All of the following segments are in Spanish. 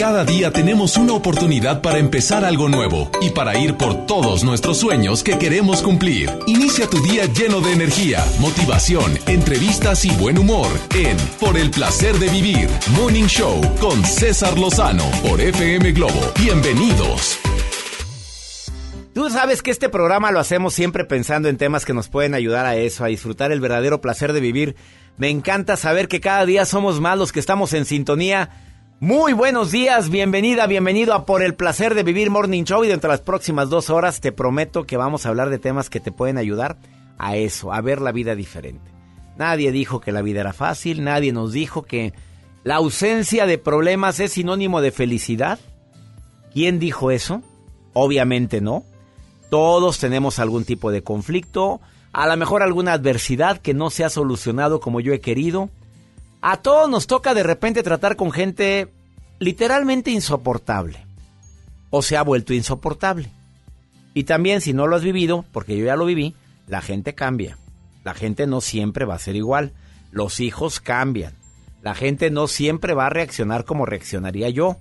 Cada día tenemos una oportunidad para empezar algo nuevo y para ir por todos nuestros sueños que queremos cumplir. Inicia tu día lleno de energía, motivación, entrevistas y buen humor en Por el placer de vivir, Morning Show con César Lozano por FM Globo. Bienvenidos. Tú sabes que este programa lo hacemos siempre pensando en temas que nos pueden ayudar a eso, a disfrutar el verdadero placer de vivir. Me encanta saber que cada día somos más los que estamos en sintonía. Muy buenos días, bienvenida, bienvenido a Por el placer de vivir Morning Show y dentro de las próximas dos horas te prometo que vamos a hablar de temas que te pueden ayudar a eso, a ver la vida diferente. Nadie dijo que la vida era fácil, nadie nos dijo que la ausencia de problemas es sinónimo de felicidad. ¿Quién dijo eso? Obviamente no. Todos tenemos algún tipo de conflicto, a lo mejor alguna adversidad que no se ha solucionado como yo he querido. A todos nos toca de repente tratar con gente literalmente insoportable. O se ha vuelto insoportable. Y también si no lo has vivido, porque yo ya lo viví, la gente cambia. La gente no siempre va a ser igual. Los hijos cambian. La gente no siempre va a reaccionar como reaccionaría yo.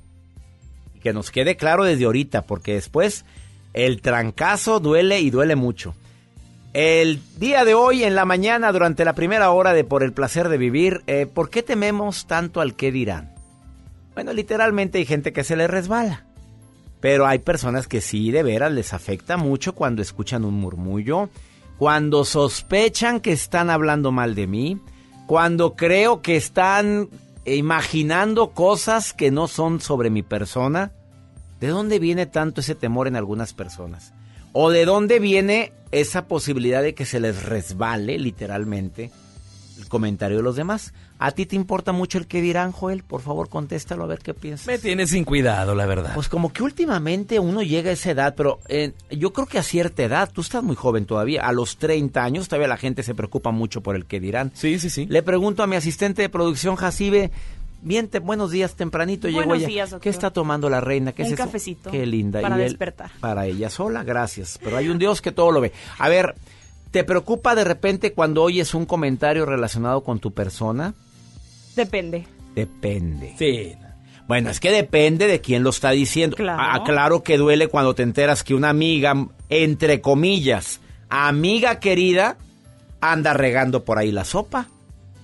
Que nos quede claro desde ahorita, porque después el trancazo duele y duele mucho. El día de hoy, en la mañana, durante la primera hora de Por el placer de vivir, eh, ¿por qué tememos tanto al qué dirán? Bueno, literalmente hay gente que se le resbala. Pero hay personas que sí, de veras, les afecta mucho cuando escuchan un murmullo, cuando sospechan que están hablando mal de mí, cuando creo que están imaginando cosas que no son sobre mi persona. ¿De dónde viene tanto ese temor en algunas personas? ¿O de dónde viene esa posibilidad de que se les resbale literalmente el comentario de los demás? ¿A ti te importa mucho el que dirán, Joel? Por favor, contéstalo a ver qué piensas. Me tienes sin cuidado, la verdad. Pues como que últimamente uno llega a esa edad, pero eh, yo creo que a cierta edad, tú estás muy joven todavía, a los 30 años todavía la gente se preocupa mucho por el que dirán. Sí, sí, sí. Le pregunto a mi asistente de producción, Jacibe, Bien, te, buenos días, tempranito llegó Buenos ella. días. ¿Qué está tomando la reina? ¿Qué Un es eso? cafecito Qué linda. para Y él- despertar. para ella sola, gracias. Pero hay un Dios que todo lo ve. A ver, ¿te preocupa de repente cuando oyes un comentario relacionado con tu persona? Depende. Depende. Sí. Bueno, es que depende de quién lo está diciendo. Claro. Ah, claro que duele cuando te enteras que una amiga, entre comillas, amiga querida, anda regando por ahí la sopa.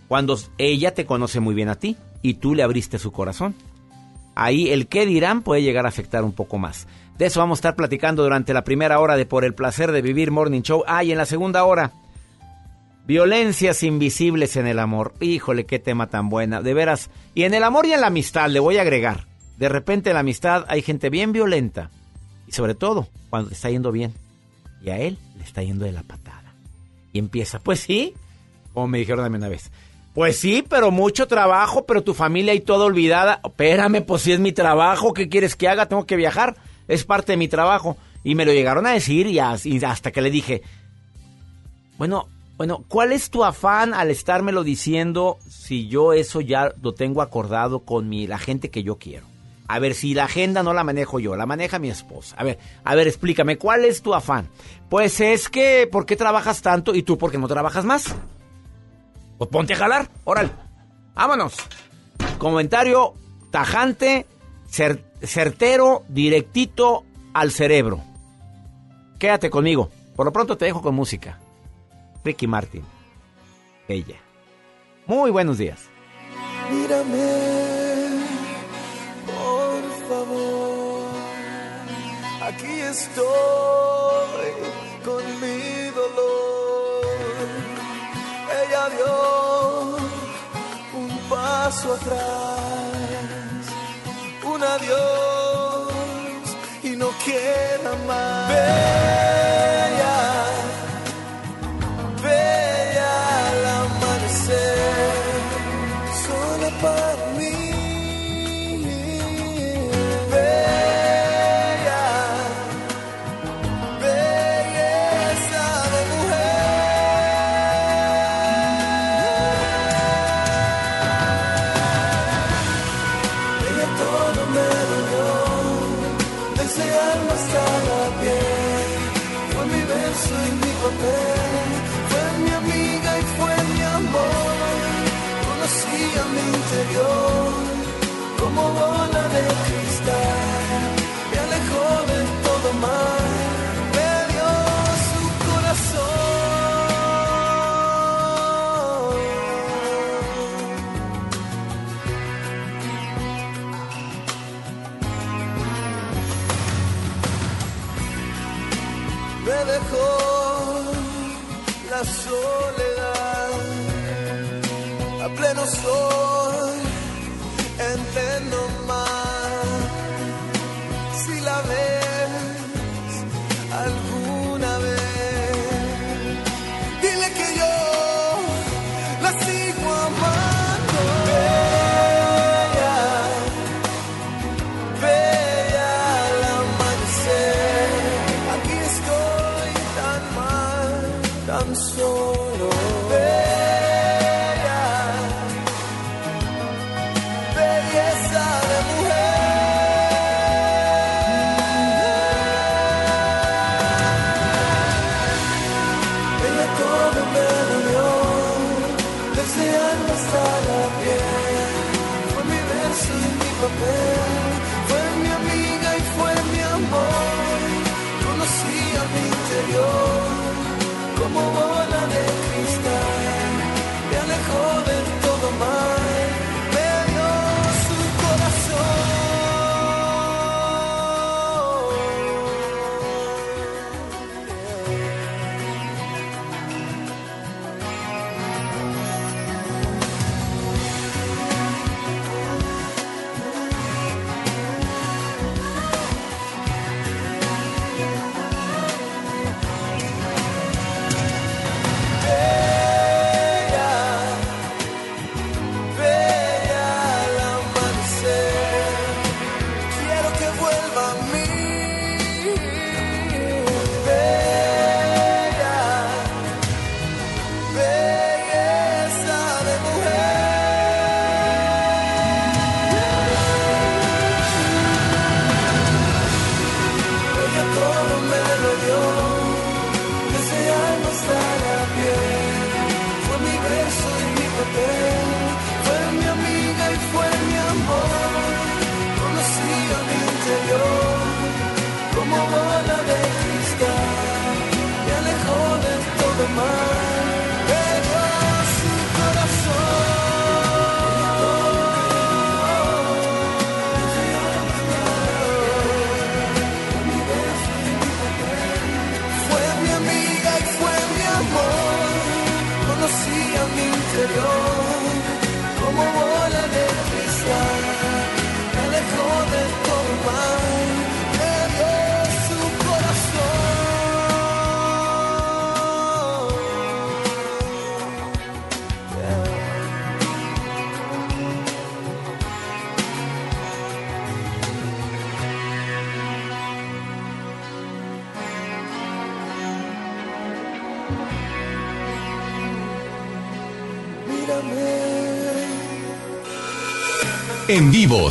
Cuando ella te conoce muy bien a ti y tú le abriste su corazón. Ahí el qué dirán puede llegar a afectar un poco más. De eso vamos a estar platicando durante la primera hora de Por el placer de vivir Morning Show. Ah, y en la segunda hora, violencias invisibles en el amor. Híjole, qué tema tan buena. De veras. Y en el amor y en la amistad, le voy a agregar. De repente en la amistad hay gente bien violenta. Y sobre todo, cuando te está yendo bien. Y a él le está yendo de la patada. Y empieza, pues sí, como me dijeron mí una vez. Pues sí, pero mucho trabajo, pero tu familia y todo olvidada. Espérame, pues si es mi trabajo, ¿qué quieres que haga? Tengo que viajar, es parte de mi trabajo. Y me lo llegaron a decir y, as- y hasta que le dije, bueno, bueno, ¿cuál es tu afán al estármelo diciendo si yo eso ya lo tengo acordado con mi, la gente que yo quiero? A ver, si la agenda no la manejo yo, la maneja mi esposa. A ver, a ver, explícame, ¿cuál es tu afán? Pues es que, ¿por qué trabajas tanto y tú por qué no trabajas más? Pues ponte a jalar, órale. Vámonos. Comentario tajante, cer- certero, directito al cerebro. Quédate conmigo. Por lo pronto te dejo con música. Ricky Martin. Ella. Muy buenos días. Mírame, por favor. Aquí estoy con mi dolor. Ella dio un paso atrás, un adiós y no quiera más. Bella,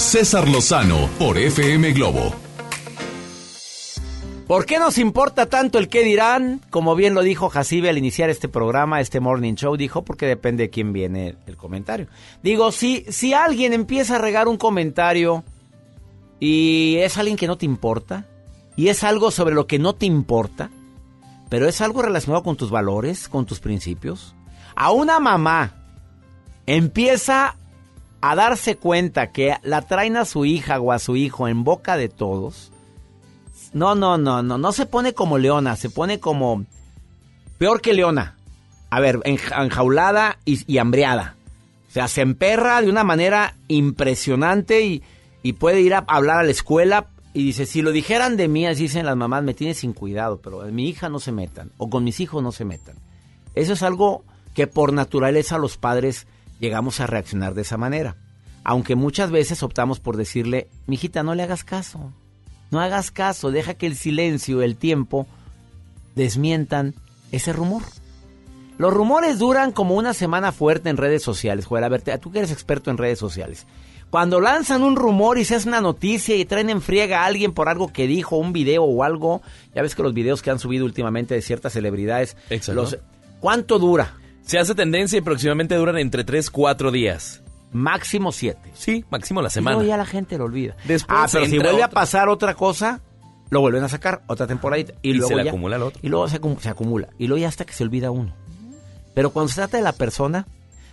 César Lozano por FM Globo. ¿Por qué nos importa tanto el qué dirán? Como bien lo dijo Jacibe al iniciar este programa, este morning show, dijo, porque depende de quién viene el comentario. Digo, si, si alguien empieza a regar un comentario y es alguien que no te importa, y es algo sobre lo que no te importa, pero es algo relacionado con tus valores, con tus principios, a una mamá empieza a darse cuenta que la traen a su hija o a su hijo en boca de todos, no, no, no, no, no se pone como leona, se pone como peor que leona. A ver, enja- enjaulada y, y hambreada. O sea, se emperra de una manera impresionante y, y puede ir a hablar a la escuela y dice, si lo dijeran de mí, así dicen las mamás, me tiene sin cuidado, pero en mi hija no se metan, o con mis hijos no se metan. Eso es algo que por naturaleza los padres llegamos a reaccionar de esa manera. Aunque muchas veces optamos por decirle, mijita, no le hagas caso. No hagas caso, deja que el silencio, el tiempo, desmientan ese rumor. Los rumores duran como una semana fuerte en redes sociales. Joder, a ver, tú que eres experto en redes sociales. Cuando lanzan un rumor y se hace una noticia y traen en friega a alguien por algo que dijo, un video o algo, ya ves que los videos que han subido últimamente de ciertas celebridades, Exacto. los- ¿cuánto dura? Se hace tendencia y próximamente duran entre 3, 4 días. Máximo siete. Sí, máximo la Y semana. luego ya la gente lo olvida. Después ah, pero si vuelve a pasar otra cosa, lo vuelven a sacar, otra temporadita. Y, Y luego se le ya- acumula el otro. Y luego se, se acumula. Y luego ya hasta que se olvida uno. Pero cuando se trata de la persona...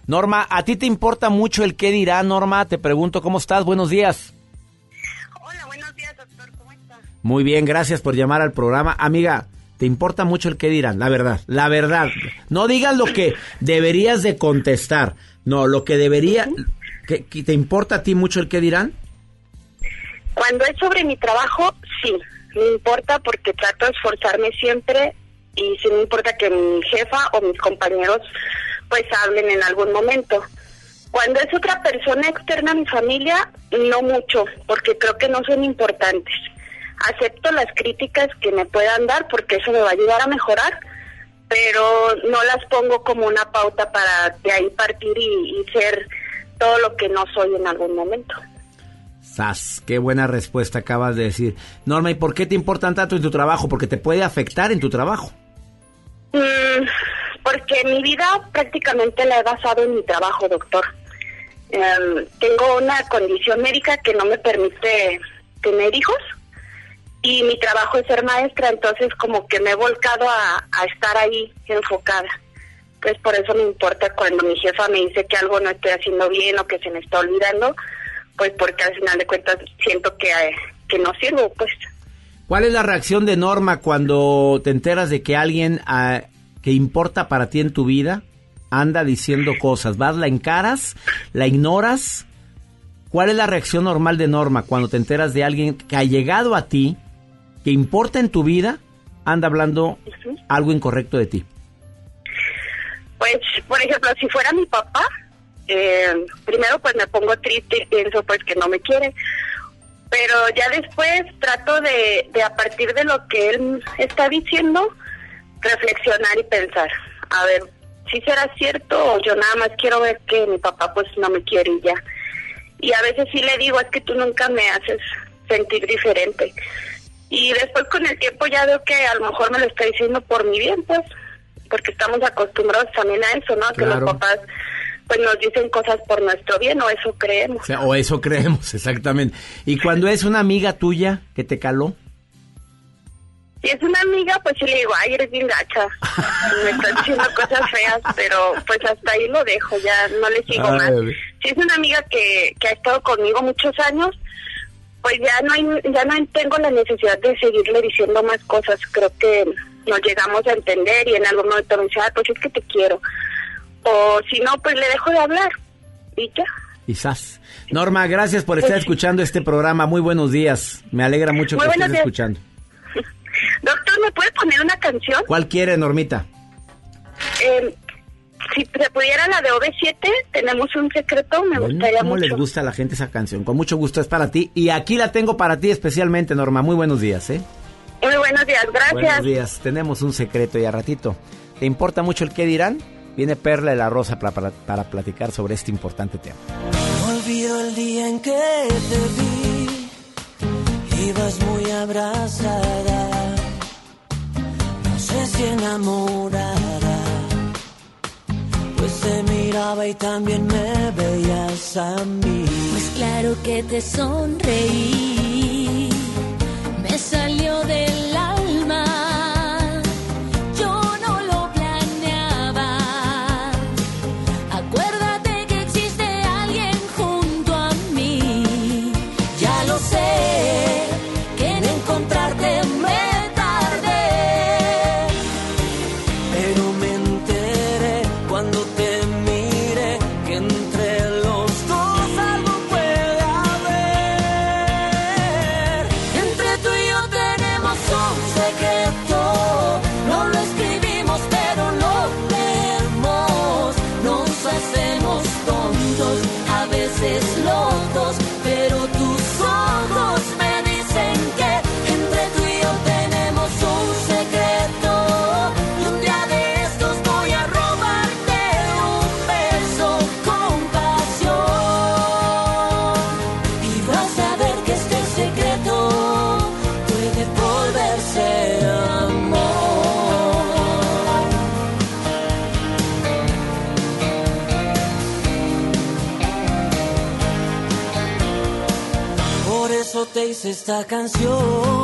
Norma, ¿a ti te importa mucho el qué dirá, Norma? Te pregunto, ¿cómo estás? Buenos días. Hola, buenos días, doctor. ¿Cómo está? Muy bien, gracias por llamar al programa. Amiga, ¿te importa mucho el qué dirán? La verdad, la verdad. No digas lo que deberías de contestar. No, lo que debería... que- que ¿Te importa a ti mucho el qué dirán? Cuando es sobre mi trabajo, sí. Me importa porque trato de esforzarme siempre y sí me importa que mi jefa o mis compañeros pues hablen en algún momento. Cuando es otra persona externa a mi familia, no mucho, porque creo que no son importantes. Acepto las críticas que me puedan dar porque eso me va a ayudar a mejorar, pero no las pongo como una pauta para de ahí partir y, y ser todo lo que no soy en algún momento. Sas, qué buena respuesta acabas de decir. Norma, ¿y por qué te importan tanto en tu trabajo? Porque te puede afectar en tu trabajo. Mm, porque mi vida prácticamente la he basado en mi trabajo, doctor. Em, tengo una condición médica que no me permite tener hijos y mi trabajo es ser maestra, entonces como que me he volcado a, estar ahí enfocada. Pues por eso me importa cuando mi jefa me dice que algo no estoy haciendo bien o que se me está olvidando, pues porque al final de cuentas siento que, eh, que no sirvo, pues. ¿Cuál es la reacción de Norma cuando te enteras de que alguien ah, que importa para ti en tu vida anda diciendo cosas? ¿Vas, la encaras? ¿La ignoras? ¿Cuál es la reacción normal de Norma cuando te enteras de alguien que ha llegado a ti, que importa en tu vida, anda hablando algo incorrecto de ti? Pues, por ejemplo, si fuera mi papá, eh, primero pues me pongo triste y pienso pues que no me quiere, pero ya después trato de, de a partir de lo que él está diciendo, reflexionar y pensar, a ver, si será cierto o yo nada más quiero ver que mi papá pues no me quiere y ya. Y a veces sí le digo, es que tú nunca me haces sentir diferente. Y después con el tiempo ya veo que a lo mejor me lo está diciendo por mi bien, pues, porque estamos acostumbrados también a eso, ¿no? Que Claro. los papás pues nos dicen cosas por nuestro bien o eso creemos. O, sea, o eso creemos, exactamente. ¿Y cuando es una amiga tuya que te caló? Si es una amiga, pues sí le digo, ay, eres bien gacha. Me estás diciendo cosas feas, pero pues hasta ahí lo dejo, ya no le sigo Ay, más. Si es una amiga que, que ha estado conmigo muchos años, pues ya no hay, ya no tengo la necesidad de seguirle diciendo más cosas. Creo que nos llegamos a entender y en algún momento me dice, "Ay, pues es que te quiero. O si no, pues le dejo de hablar. Y ya. Quizás. Norma, gracias por estar escuchando este programa. Muy buenos días. Me alegra mucho Muy que estés días. escuchando. Doctor, ¿me puede poner una canción? ¿Cuál quiere, Normita? Eh, si se pudiera la de OV7, tenemos un secreto, me Bueno, gustaría ¿Cómo mucho. les gusta a la gente esa canción? Con mucho gusto es para ti. Y aquí la tengo para ti especialmente, Norma. Muy buenos días, ¿eh? Muy buenos días, gracias. Buenos días. Tenemos un secreto y a ratito. ¿Te importa mucho el qué dirán? Viene Perla de la Rosa para, para, para platicar sobre este importante tema. No olvido el día en que te vi, ibas muy abrazada, no sé si enamorada, te miraba y también me veías a mí. Pues claro que te sonreí, me salió del Por eso te hice esta canción.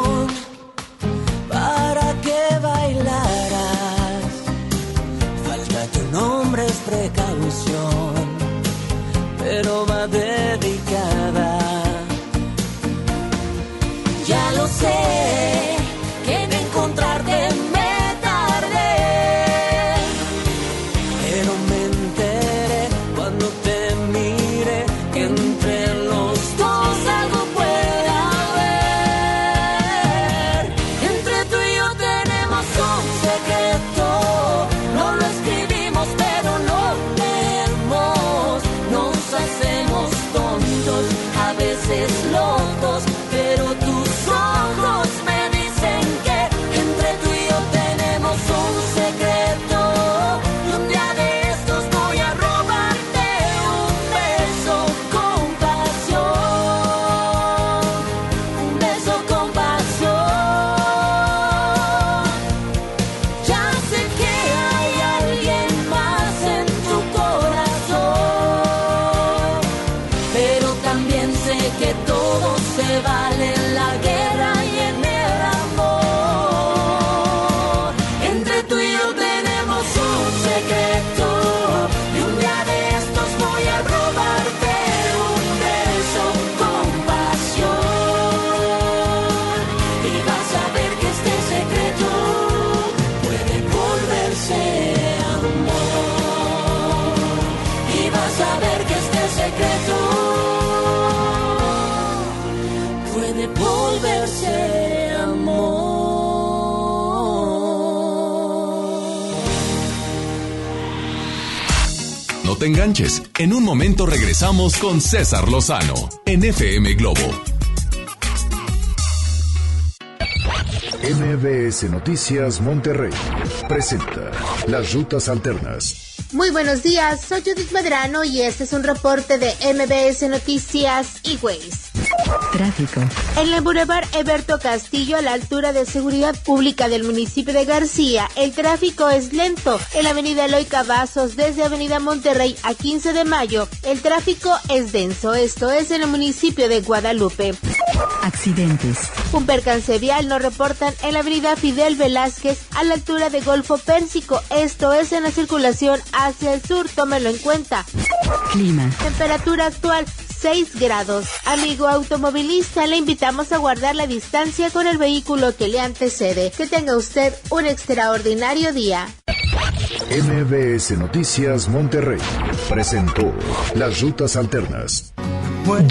Te enganches. En un momento regresamos con César Lozano en FM Globo. MBS Noticias Monterrey presenta Las Rutas Alternas. Muy buenos días, soy Judith Medrano y este es un reporte de MBS Noticias y Ways. Tráfico. En el Boulevard Eberto Castillo, a la altura de Seguridad Pública del municipio de García, el tráfico es lento. En la avenida Eloy Cavazos, desde avenida Monterrey a 15 de mayo, el tráfico es denso. Esto es en el municipio de Guadalupe. Accidentes. Un percance vial nos reportan en la avenida Fidel Velázquez a la altura de Golfo Pérsico. Esto es en la circulación hacia el sur, tómelo en cuenta. Clima. Temperatura actual 6 grados. Amigo automovilista, le invitamos a guardar la distancia con el vehículo que le antecede. Que tenga usted un extraordinario día. MBS Noticias Monterrey presentó Las Rutas Alternas.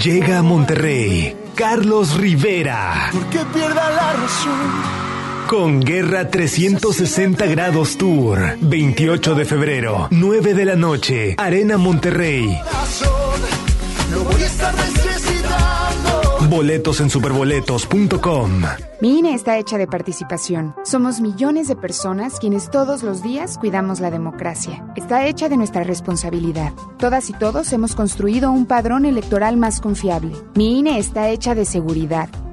Llega a Monterrey Carlos Rivera ¿Por qué pierda la razón? con Guerra 360 Grados Tour. 28 de febrero, 9 de la noche, Arena Monterrey. Lo voy a estar necesitando. Boletos en superboletos.com. Mi INE está hecha de participación. Somos millones de personas quienes todos los días cuidamos la democracia. Está hecha de nuestra responsabilidad. Todas y todos hemos construido un padrón electoral más confiable. Mi INE está hecha de seguridad.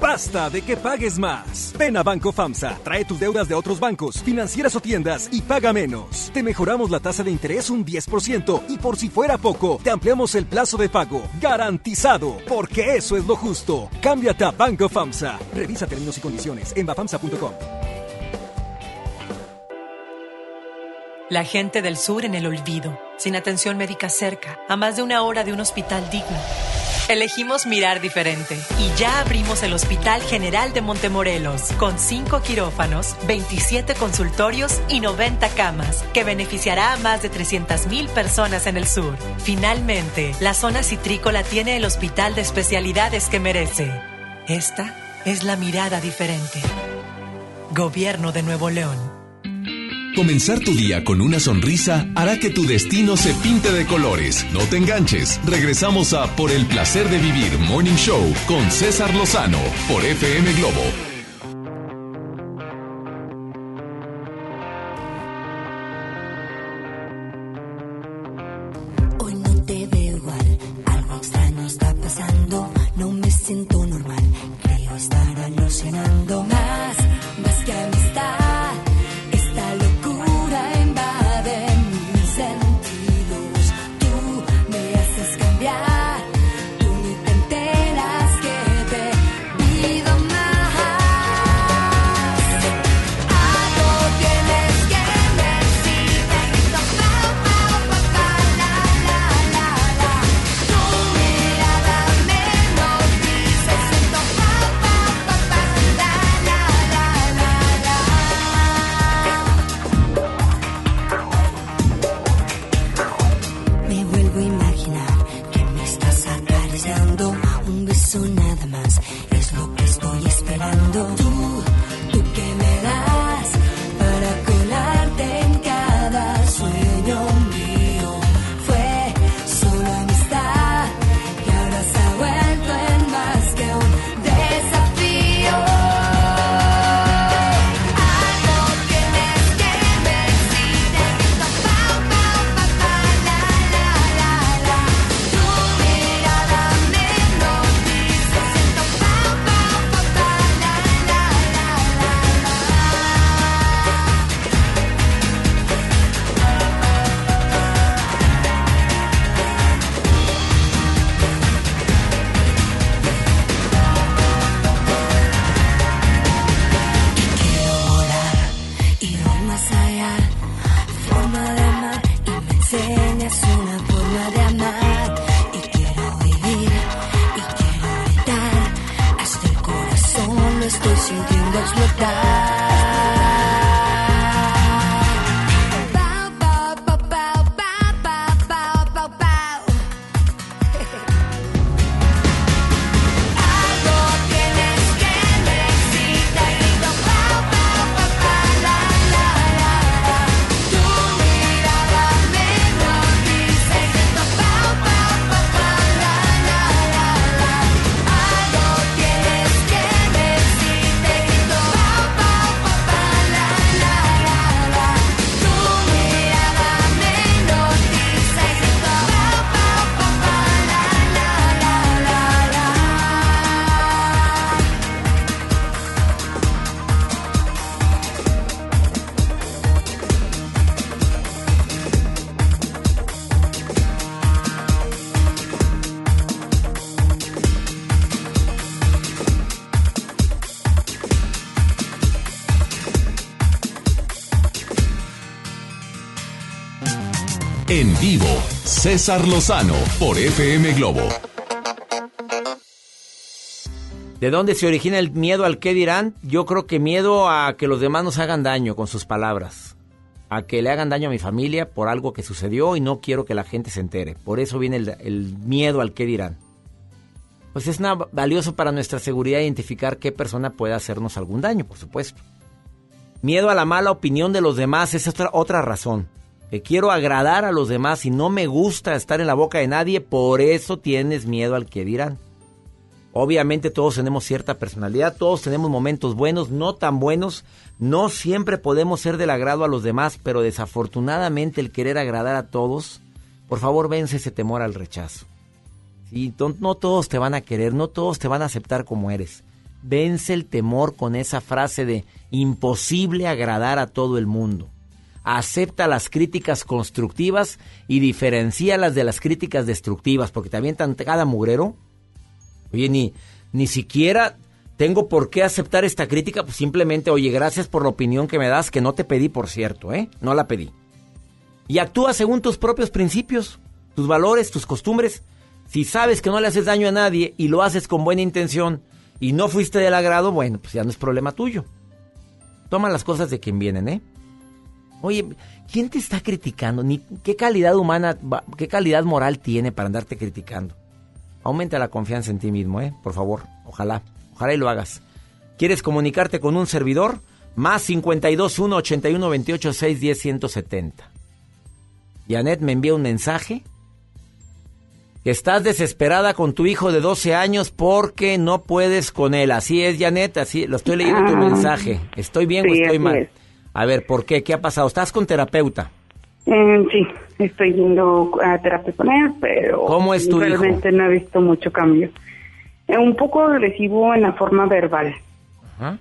Basta de que pagues más. Ven a Banco FAMSA, trae tus deudas de otros bancos, financieras o tiendas y paga menos. Te mejoramos la tasa de interés un 10% y por si fuera poco, te ampliamos el plazo de pago. Garantizado, porque eso es lo justo. Cámbiate a Banco FAMSA. Revisa términos y condiciones en bafamsa.com. La gente del sur en el olvido, sin atención médica cerca, a más de una hora de un hospital digno. Elegimos mirar diferente y ya abrimos el Hospital General de Montemorelos con 5 quirófanos, 27 consultorios y 90 camas que beneficiará a más de 300.000 personas en el sur. Finalmente, la zona citrícola tiene el hospital de especialidades que merece. Esta es la mirada diferente. Gobierno de Nuevo León. Comenzar tu día con una sonrisa hará que tu destino se pinte de colores. No te enganches. Regresamos a Por el placer de vivir Morning Show con César Lozano por FM Globo. Hoy no te veo igual, algo extraño está pasando, no me siento normal, creo estar alucinando En vivo, César Lozano por FM Globo. ¿De dónde se origina el miedo al qué dirán? Yo creo que miedo a que los demás nos hagan daño con sus palabras. A que le hagan daño a mi familia por algo que sucedió y no quiero que la gente se entere. Por eso viene el, miedo al qué dirán. Pues es valioso para nuestra seguridad identificar qué persona puede hacernos algún daño, por supuesto. Miedo a la mala opinión de los demás es otra, otra razón. Que quiero agradar a los demás y no me gusta estar en la boca de nadie, por eso tienes miedo al que dirán. Obviamente todos tenemos cierta personalidad, todos tenemos momentos buenos, no tan buenos, no siempre podemos ser del agrado a los demás, pero desafortunadamente el querer agradar a todos, por favor vence ese temor al rechazo. Sí, no todos te van a querer, no todos te van a aceptar como eres. Vence el temor con esa frase de imposible agradar a todo el mundo. Acepta las críticas constructivas y diferencíalas de las críticas destructivas, porque te avientan cada mugrero. Oye, ni, ni siquiera tengo por qué aceptar esta crítica, pues simplemente, oye, gracias por la opinión que me das, que no te pedí, por cierto, ¿eh? No la pedí. Y actúa según tus propios principios, tus valores, tus costumbres. Si sabes que no le haces daño a nadie y lo haces con buena intención y no fuiste del agrado, bueno, pues ya no es problema tuyo. Toma las cosas de quien vienen, ¿eh? Oye, ¿quién te está criticando? Ni qué calidad humana, qué calidad moral tiene para andarte criticando. Aumenta la confianza en ti mismo, ¿eh? Por favor, ojalá, ojalá y lo hagas. ¿Quieres comunicarte con un servidor? Más 52 1 81 28 6 10 170. Janet me envía un mensaje que estás desesperada con tu hijo de 12 años porque no puedes con él. Así es, Janet, así lo estoy leyendo tu Ah. mensaje. ¿Estoy bien o estoy mal? es. A ver, ¿por qué? ¿Qué ha pasado? ¿Estás con terapeuta? Eh, sí, estoy yendo a terapia con él, pero ¿Cómo es tu hijo? realmente no he visto mucho cambio. Eh, un poco agresivo en la forma verbal. Ajá.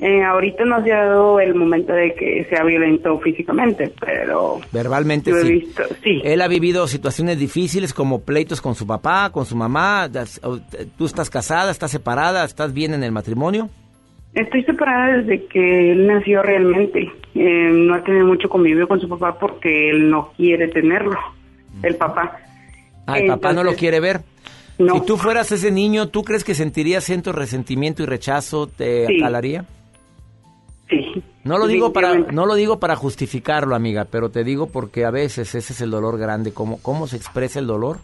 Eh, ahorita no se ha dado el momento de que sea violento físicamente, pero Verbalmente lo he sí. visto, sí. Él ha vivido situaciones difíciles como pleitos con su papá, con su mamá. ¿Tú estás casada, estás separada, estás bien en el matrimonio? Estoy separada desde que él nació realmente. Eh, no ha tenido mucho convivio con su papá porque él no quiere tenerlo, el papá. Ah, el papá no lo quiere ver. No. Si tú fueras ese niño, ¿tú crees que sentirías cierto resentimiento y rechazo? ¿Te Sí. acalaría? Sí. No lo digo para no lo digo para justificarlo, amiga, pero te digo porque a veces ese es el dolor grande. ¿Cómo, cómo se expresa el dolor?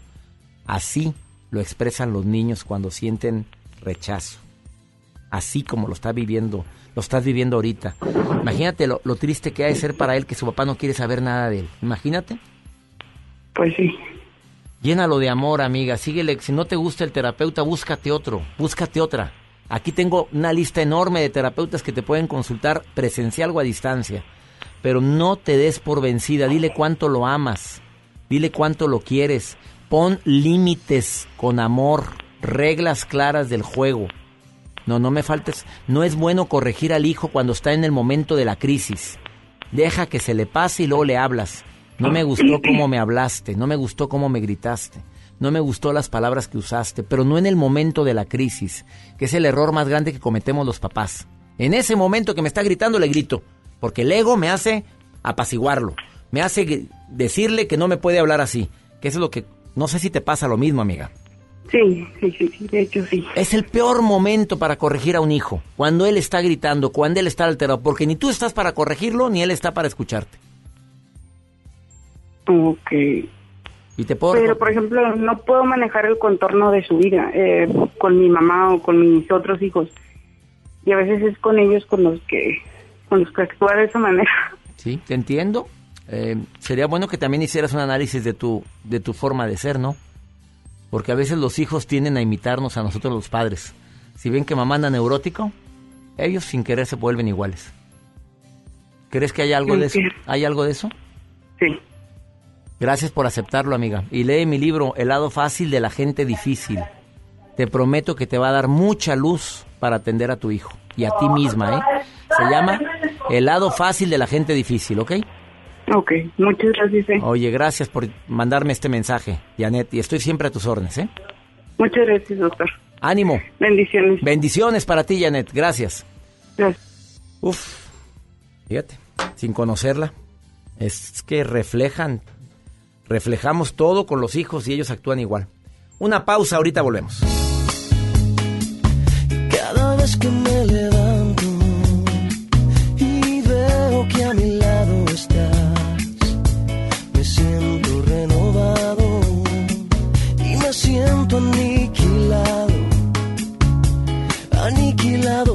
Así lo expresan los niños cuando sienten rechazo. Así como lo está viviendo, lo estás viviendo ahorita. Imagínate lo, lo triste que ha de ser para él que su papá no quiere saber nada de él. Imagínate. Pues sí. Llénalo de amor, amiga. Síguele. Si no te gusta el terapeuta, búscate otro. Búscate otra. Aquí tengo una lista enorme de terapeutas que te pueden consultar presencial o a distancia. Pero no te des por vencida. Dile cuánto lo amas. Dile cuánto lo quieres. Pon límites con amor. Reglas claras del juego. No, no me faltes. No es bueno corregir al hijo cuando está en el momento de la crisis. Deja que se le pase y luego le hablas. No me gustó cómo me hablaste, no me gustó cómo me gritaste, no me gustó las palabras que usaste, pero no en el momento de la crisis, que es el error más grande que cometemos los papás. En ese momento que me está gritando le grito, porque el ego me hace apaciguarlo, me hace decirle que no me puede hablar así, que eso es lo que no sé si te pasa lo mismo, amiga. Sí, sí, sí, de hecho sí. Es el peor momento para corregir a un hijo, cuando él está gritando, cuando él está alterado, porque ni tú estás para corregirlo, ni él está para escucharte. Ok. Y te puedo Pero, por ejemplo, no puedo manejar el contorno de su vida eh, con mi mamá o con mis otros hijos. Y a veces es con ellos con los que con los que actúa de esa manera. Sí, te entiendo. Eh, sería bueno que también hicieras un análisis de tu, de tu forma de ser, ¿no? Porque a veces los hijos tienden a imitarnos a nosotros los padres. Si ven que mamá anda neurótico, ellos sin querer se vuelven iguales. ¿Crees que hay algo de eso? ¿Hay algo de eso? Sí. Gracias por aceptarlo, amiga. Y lee mi libro, El lado fácil de la gente difícil. Te prometo que te va a dar mucha luz para atender a tu hijo y a ti misma, ¿eh? Se llama El lado fácil de la gente difícil, ¿ok? Ok, muchas gracias. eh. Oye, gracias por mandarme este mensaje, Janet, y estoy siempre a tus órdenes, ¿eh? Muchas gracias, doctor. Ánimo. Bendiciones. Bendiciones para ti, Janet. Gracias. Gracias. Uf. Fíjate, sin conocerla, es que reflejan, reflejamos todo con los hijos y ellos actúan igual. Una pausa, ahorita volvemos. Cada vez que me levanto y veo que a mi lado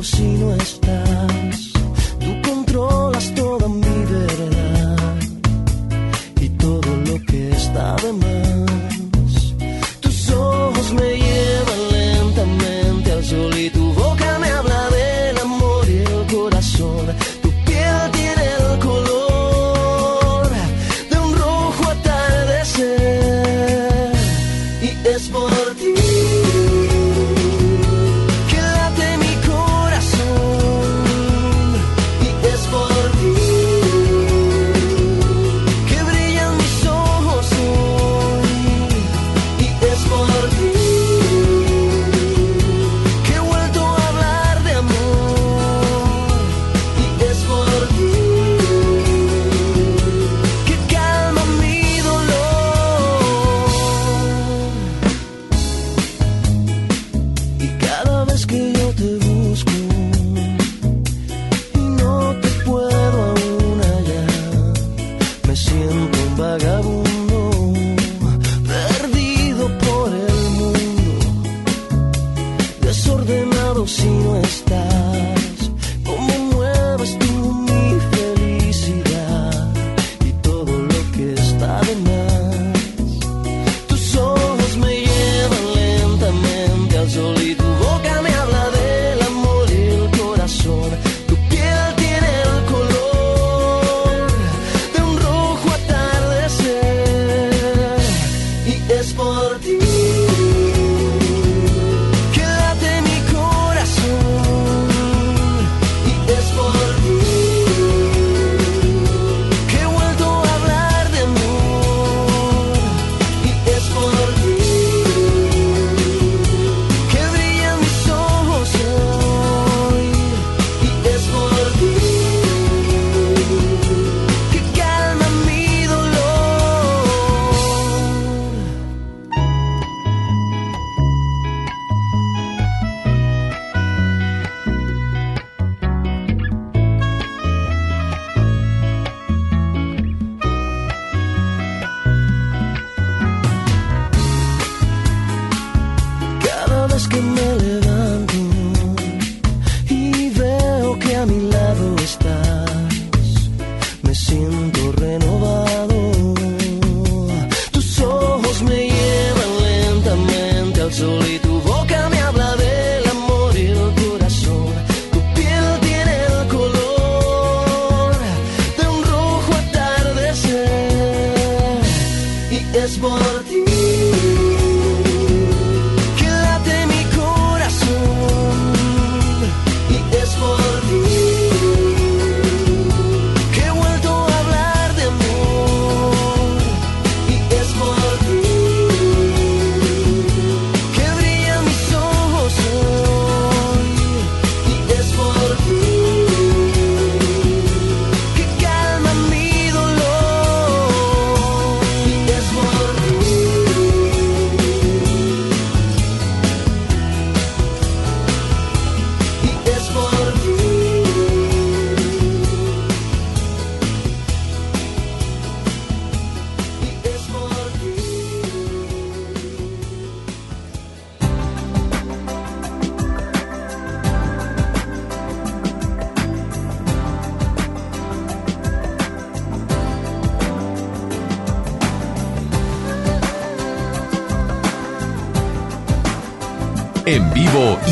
si no estás. Tú controlas toda mi verdad y todo lo que está de más.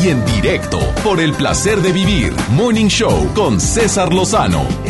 en directo por el placer de vivir. Morning Show con César Lozano.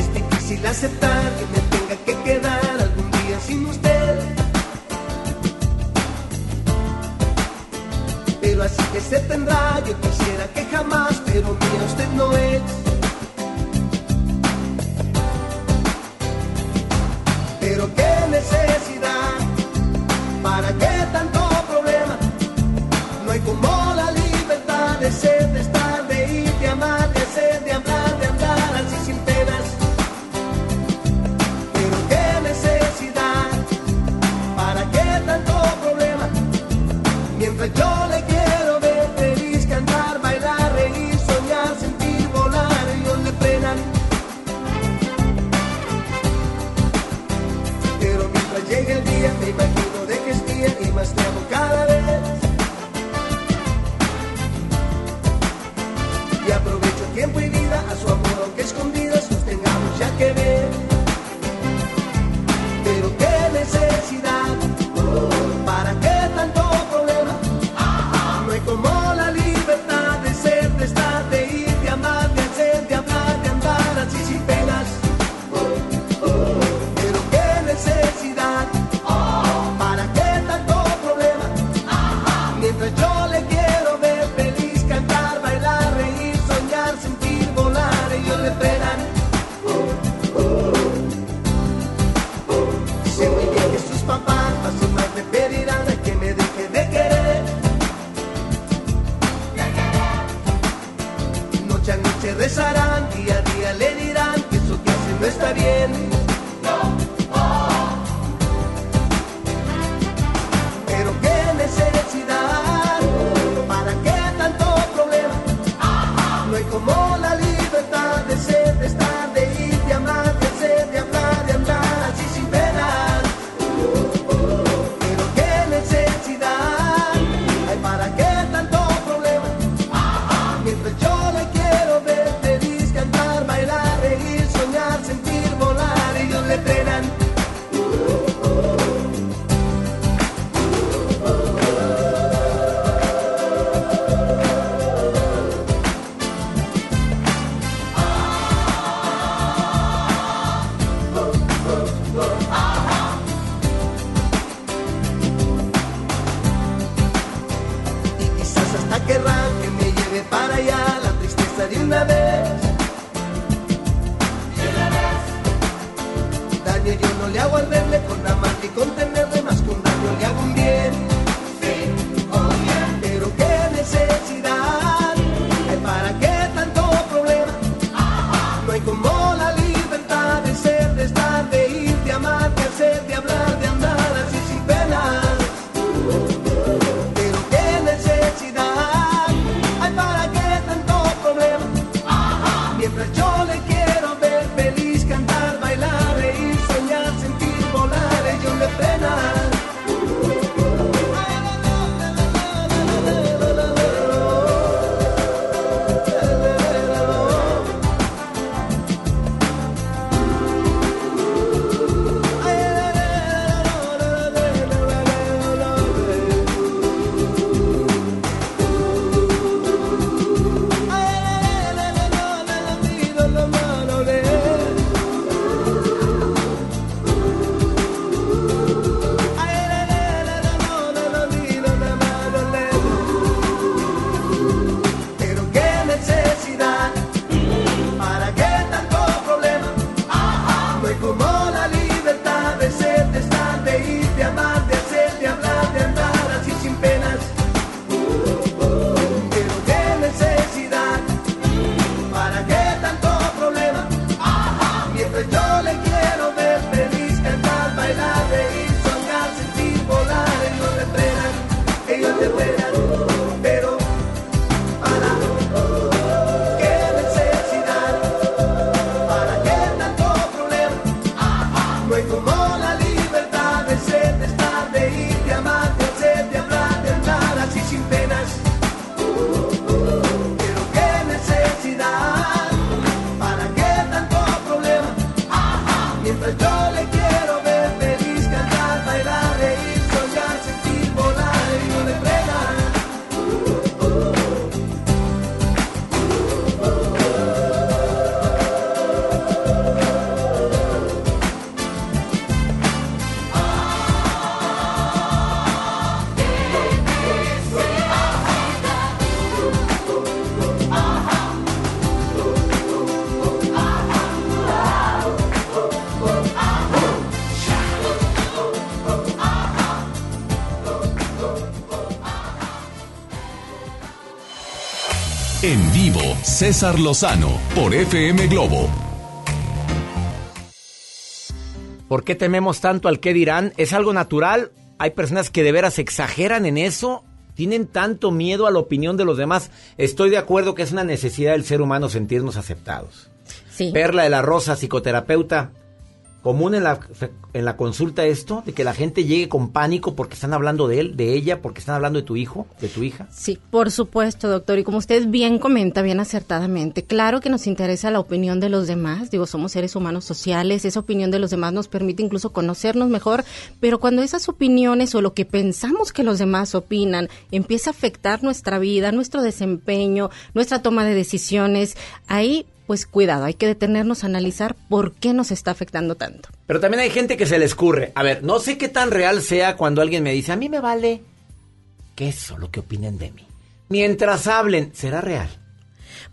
César Lozano por FM Globo. ¿Por qué tememos tanto al qué dirán? ¿Es algo natural? Hay personas que de veras exageran en eso. Tienen tanto miedo a la opinión de los demás. Estoy de acuerdo que es una necesidad del ser humano sentirnos aceptados. Sí. Perla de la Rosa, psicoterapeuta. ¿Común en la, en la consulta esto? De que la gente llegue con pánico porque están hablando de él, de ella, porque están hablando de tu hijo, de tu hija. Sí, por supuesto, doctor. Y como usted bien comenta, bien acertadamente, claro que nos interesa la opinión de los demás. Digo, somos seres humanos sociales. Esa opinión de los demás nos permite incluso conocernos mejor. Pero cuando esas opiniones o lo que pensamos que los demás opinan empieza a afectar nuestra vida, nuestro desempeño, nuestra toma de decisiones, ahí pues cuidado, hay que detenernos a analizar por qué nos está afectando tanto. Pero también hay gente que se le escurre. A ver, no sé qué tan real sea cuando alguien me dice, a mí me vale que eso, lo que opinen de mí. Mientras hablen, ¿será real?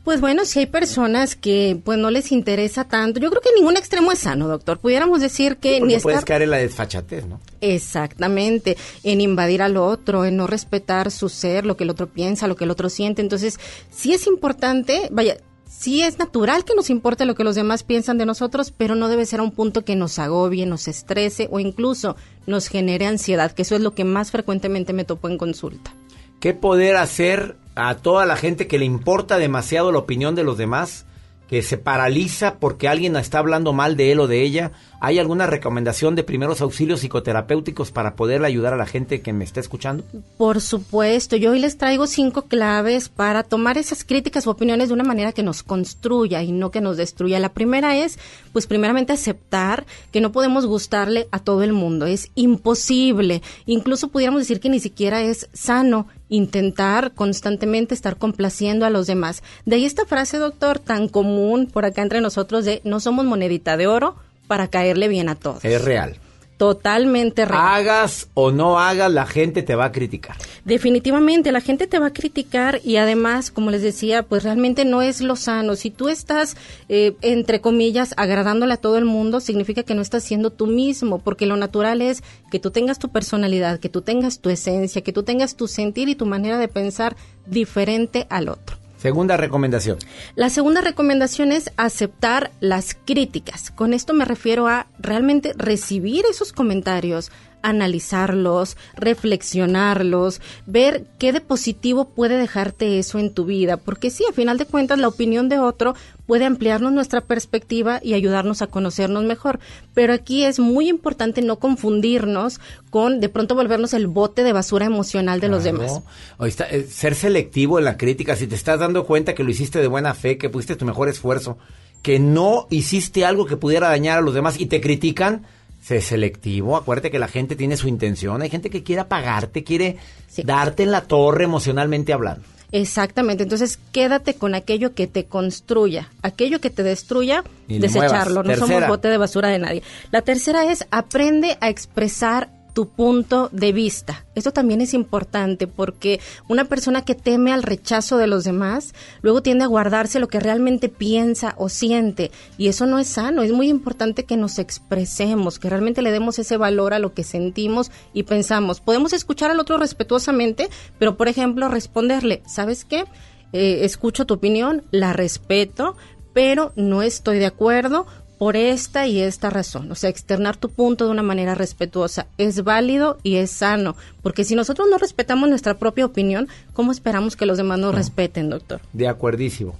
Pues bueno, si hay personas que pues no les interesa tanto, yo creo que ningún extremo es sano, doctor. Pudiéramos decir que Porque ni puedes estar caer en la desfachatez, ¿no? Exactamente, en invadir al otro, en no respetar su ser, lo que el otro piensa, lo que el otro siente. Entonces, sí es importante, vaya, sí es natural que nos importe lo que los demás piensan de nosotros, pero no debe ser a un punto que nos agobie, nos estrese o incluso nos genere ansiedad, que eso es lo que más frecuentemente me topo en consulta. ¿Qué poder hacer a toda la gente que le importa demasiado la opinión de los demás? Que se paraliza porque alguien está hablando mal de él o de ella. ¿Hay alguna recomendación de primeros auxilios psicoterapéuticos para poderle ayudar a la gente que me está escuchando? Por supuesto, yo hoy les traigo cinco claves para tomar esas críticas o opiniones de una manera que nos construya y no que nos destruya. La primera es, pues primeramente aceptar que no podemos gustarle a todo el mundo, es imposible. Incluso pudiéramos decir que ni siquiera es sano intentar constantemente estar complaciendo a los demás. De ahí esta frase, doctor, tan común por acá entre nosotros de no somos monedita de oro para caerle bien a todos. Es real. totalmente real. Hagas o no hagas, la gente te va a criticar. Definitivamente, la gente te va a criticar y además, como les decía, pues realmente no es lo sano. Si tú estás, eh, entre comillas, agradándole a todo el mundo, significa que no estás siendo tú mismo, porque lo natural es que tú tengas tu personalidad, que tú tengas tu esencia, que tú tengas tu sentir y tu manera de pensar diferente al otro. Segunda recomendación. La segunda recomendación es aceptar las críticas. Con esto me refiero a realmente recibir esos comentarios, analizarlos, reflexionarlos, ver qué de positivo puede dejarte eso en tu vida, porque sí, a final de cuentas la opinión de otro puede ampliarnos nuestra perspectiva y ayudarnos a conocernos mejor, pero aquí es muy importante no confundirnos con de pronto volvernos el bote de basura emocional de los demás. Está, eh, ser selectivo en la crítica, si te estás dando cuenta que lo hiciste de buena fe, que pusiste tu mejor esfuerzo, que no hiciste algo que pudiera dañar a los demás y te critican, selectivo. Acuérdate que la gente tiene su intención. Hay gente que quiere apagarte, quiere darte en la torre emocionalmente hablando. Exactamente, entonces quédate con aquello que te construya, aquello que te destruya, desecharlo, no somos bote de basura de nadie. La tercera es aprende a expresar tu punto de vista. Esto también es importante porque una persona que teme al rechazo de los demás, luego tiende a guardarse lo que realmente piensa o siente y eso no es sano. Es muy importante que nos expresemos, que realmente le demos ese valor a lo que sentimos y pensamos. Podemos escuchar al otro respetuosamente, pero por ejemplo responderle, ¿sabes qué? Eh, escucho tu opinión, la respeto, pero no estoy de acuerdo por esta y esta razón. O sea, externar tu punto de una manera respetuosa es válido y es sano, porque si nosotros no respetamos nuestra propia opinión, ¿cómo esperamos que los demás nos respeten, doctor? De acuerdísimo.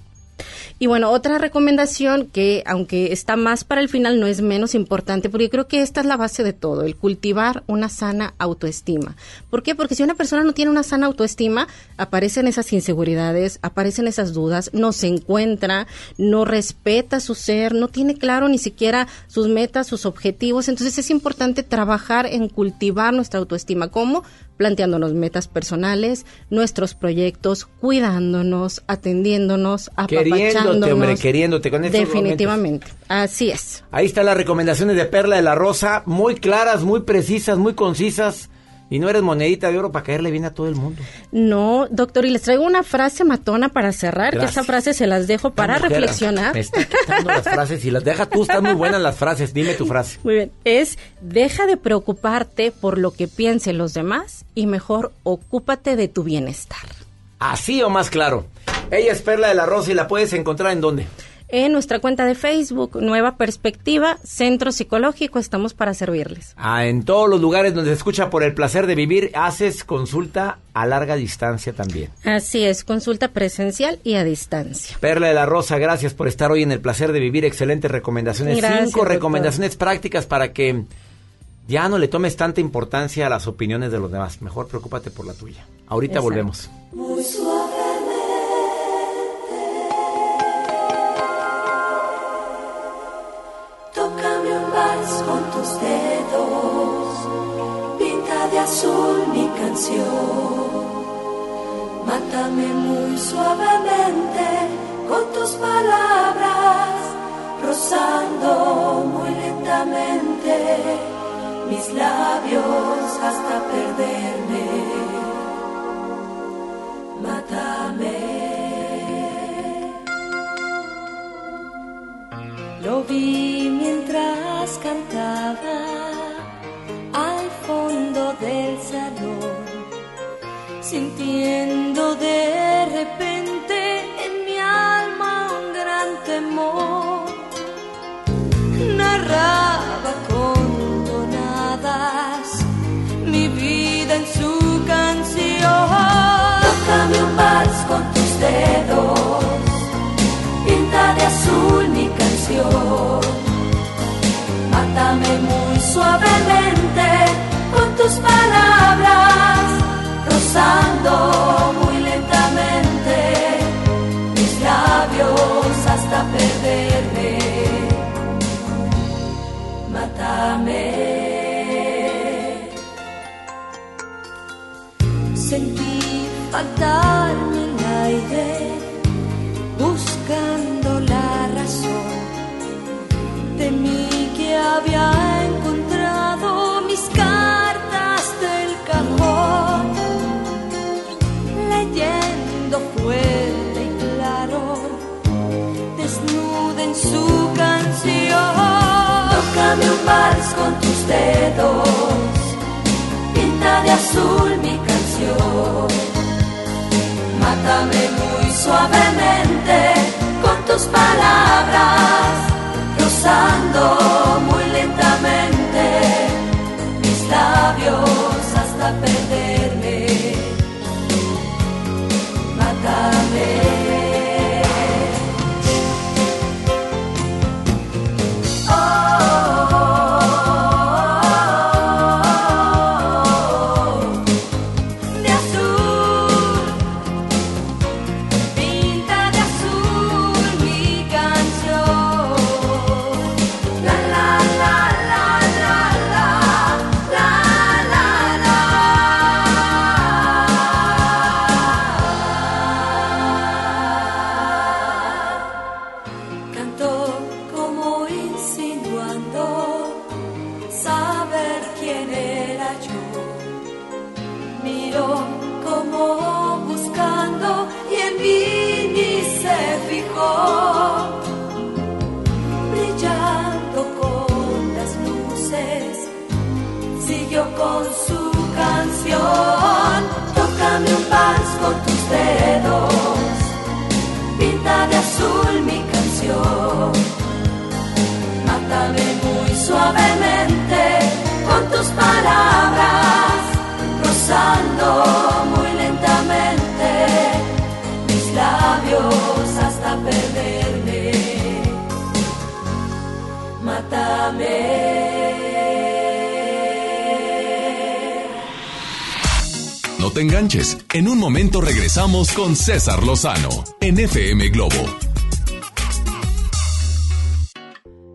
Y bueno, otra recomendación que, aunque está más para el final, no es menos importante, porque creo que esta es la base de todo, el cultivar una sana autoestima. ¿Por qué? Porque si una persona no tiene una sana autoestima, aparecen esas inseguridades, aparecen esas dudas, no se encuentra, no respeta su ser, no tiene claro ni siquiera sus metas, sus objetivos. Entonces es importante trabajar en cultivar nuestra autoestima. ¿Cómo? Planteándonos metas personales, nuestros proyectos, cuidándonos, atendiéndonos, Queriéndote, apapachándonos. hombre, queriéndote con estos Definitivamente, así es. Ahí están las recomendaciones de Perla de la Rosa, muy claras, muy precisas, muy concisas. Y no eres monedita de oro para caerle bien a todo el mundo. No, doctor, y les traigo una frase matona para cerrar, que Gracias. esa frase se las dejo para mujer reflexionar. Me está quitando las frases y las deja tú, están muy buenas las frases. Dime tu frase. Muy bien, es deja de preocuparte por lo que piensen los demás y mejor ocúpate de tu bienestar. Así o más claro. Ella es Perla de la Rosa y la puedes encontrar en dónde. En nuestra cuenta de Facebook, Nueva Perspectiva, Centro Psicológico, estamos para servirles. Ah, en todos los lugares donde se escucha por el placer de vivir, haces consulta a larga distancia también. Así es, consulta presencial y a distancia. Perla de la Rosa, gracias por estar hoy en el placer de vivir. Excelentes recomendaciones. Gracias, Cinco doctor. recomendaciones prácticas para que ya no le tomes tanta importancia a las opiniones de los demás. Mejor preocúpate por la tuya. Ahorita Exacto. volvemos. Con tus dedos Pinta de azul mi canción Mátame muy suavemente con tus palabras Rozando muy lentamente mis labios hasta perderme mátame. Lo vi mientras cantaba al fondo del salón, sintiendo de repente en mi alma un gran temor. Narraba con tonadas mi vida en su canción. Tócame un vals con tus dedos, dedos, pinta de azul mi canción. Mátame muy suavemente con tus palabras, rozando No te enganches. En un momento regresamos con César Lozano en FM Globo.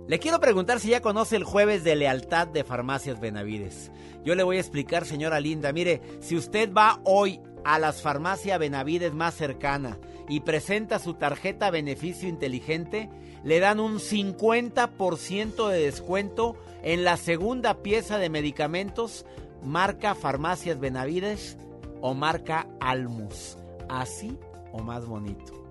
Le quiero preguntar si ya conoce el jueves de lealtad de Farmacias Benavides. Yo le voy a explicar, señora Linda. Mire, si usted va hoy a las farmacias Benavides más cercana y presenta su tarjeta beneficio inteligente, le dan un 50% de descuento en la segunda pieza de medicamentos marca Farmacias Benavides o marca Almus. Así o más bonito.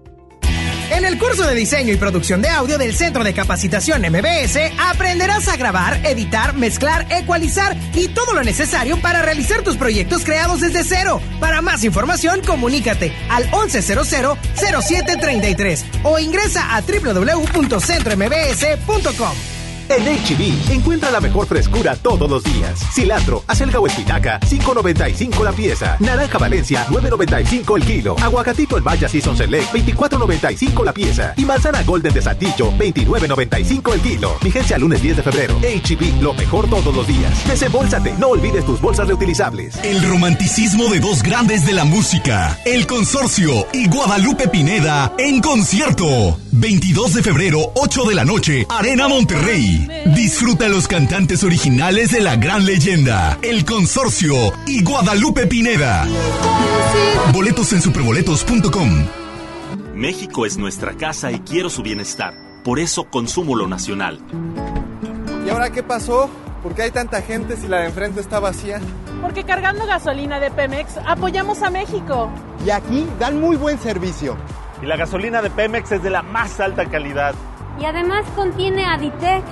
En el curso de diseño y producción de audio del Centro de Capacitación MBS aprenderás a grabar, editar, mezclar, ecualizar y todo lo necesario para realizar tus proyectos creados desde cero. Para más información, comunícate al 1100-0733 o ingresa a www.centrombs.com. En HB, encuentra la mejor frescura todos los días. Cilantro, acelga o espinaca, 5.95 la pieza. Naranja Valencia, 9.95 el kilo. Aguacatito el Maya Season Select, 24.95 la pieza. Y manzana Golden de Saltillo, 29.95 el kilo. Vigencia lunes 10 de febrero. HB, lo mejor todos los días. Desembolsate, no olvides tus bolsas reutilizables. El romanticismo de dos grandes de la música, El Consorcio y Guadalupe Pineda en concierto. 22 de febrero, 8 de la noche, Arena Monterrey. Disfruta los cantantes originales de la gran leyenda, El Consorcio y Guadalupe Pineda. Boletos en superboletos.com. México es nuestra casa y quiero su bienestar. Por eso consumo lo nacional. ¿Y ahora qué pasó? ¿Por qué hay tanta gente si la de enfrente está vacía? Porque cargando gasolina de Pemex apoyamos a México. Y aquí dan muy buen servicio. Y la gasolina de Pemex es de la más alta calidad. Y además contiene Aditec,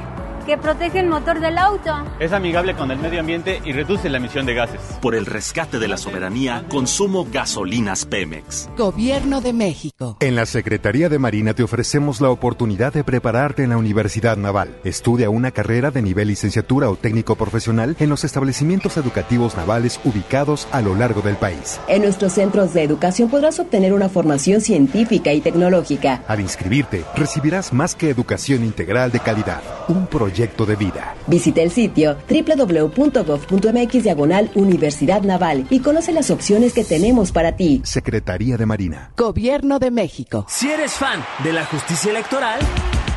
que protege el motor del auto. Es amigable con el medio ambiente y reduce la emisión de gases. Por el rescate de la soberanía, consumo gasolinas Pemex. Gobierno de México. En la Secretaría de Marina te ofrecemos la oportunidad de prepararte en la Universidad Naval. Estudia una carrera de nivel licenciatura o técnico profesional en los establecimientos educativos navales ubicados a lo largo del país. En nuestros centros de educación podrás obtener una formación científica y tecnológica. Al inscribirte, recibirás más que educación integral de calidad, un proyecto de vida. Visita el sitio www.gov.mx diagonal Universidad Naval y conoce las opciones que tenemos para ti. Secretaría de Marina. Gobierno de México. Si eres fan de la justicia electoral,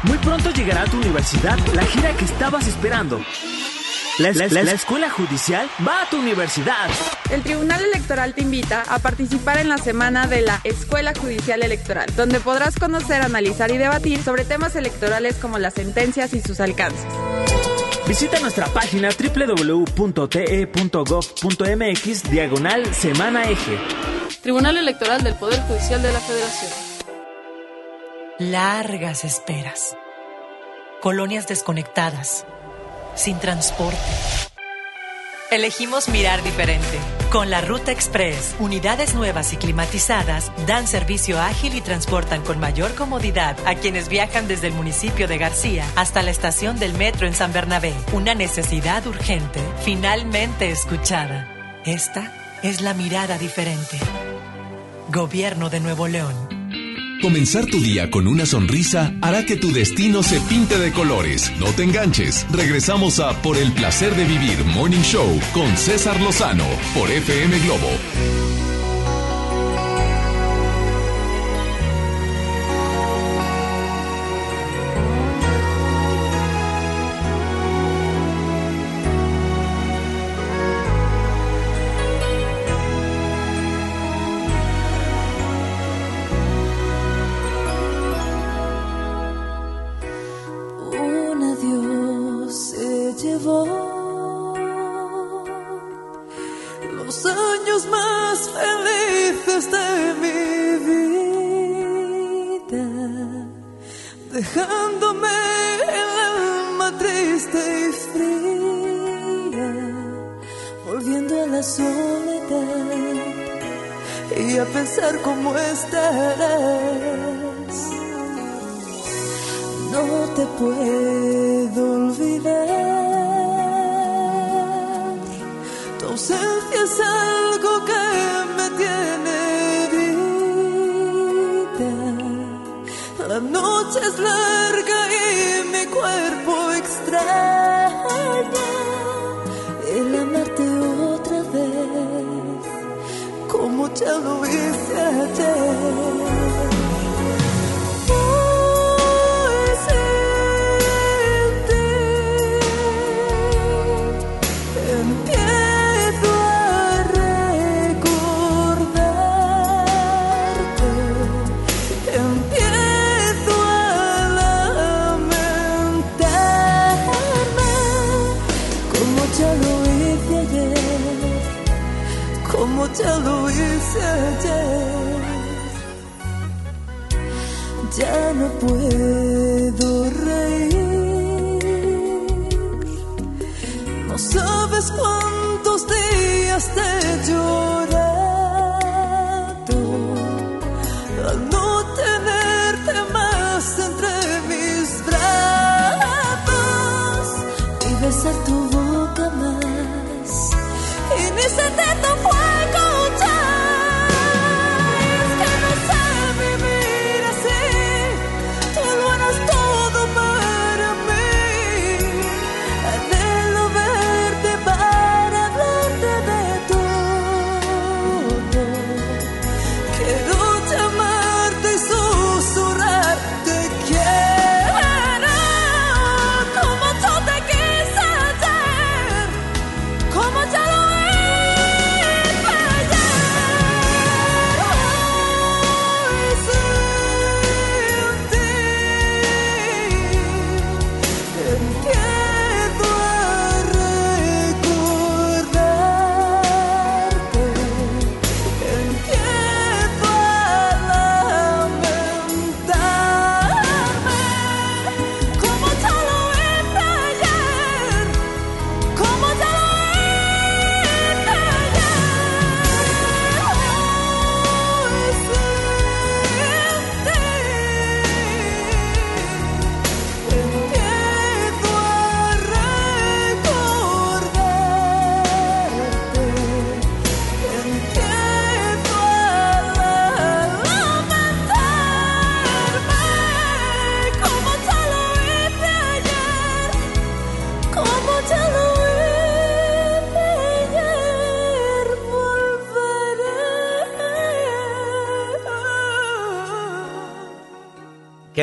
muy pronto llegará a tu universidad la gira que estabas esperando. La, la- la escuela judicial va a tu universidad. El Tribunal Electoral te invita a participar en la semana de la Escuela Judicial Electoral, donde podrás conocer, analizar y debatir sobre temas electorales como las sentencias y sus alcances. Visita nuestra página www.te.gov.mx diagonal semana eje. Tribunal Electoral del Poder Judicial de la Federación. Largas esperas. colonias desconectadas, sin transporte. Elegimos mirar diferente. Con la Ruta Express, unidades nuevas y climatizadas dan servicio ágil y transportan con mayor comodidad a quienes viajan desde el municipio de García hasta la estación del metro en San Bernabé. Una necesidad urgente, finalmente escuchada. Esta es la mirada diferente. Gobierno de Nuevo León. Comenzar tu día con una sonrisa hará que tu destino se pinte de colores. No te enganches. Regresamos a Por el placer de vivir Morning Show con César Lozano por FM Globo. Como ya hice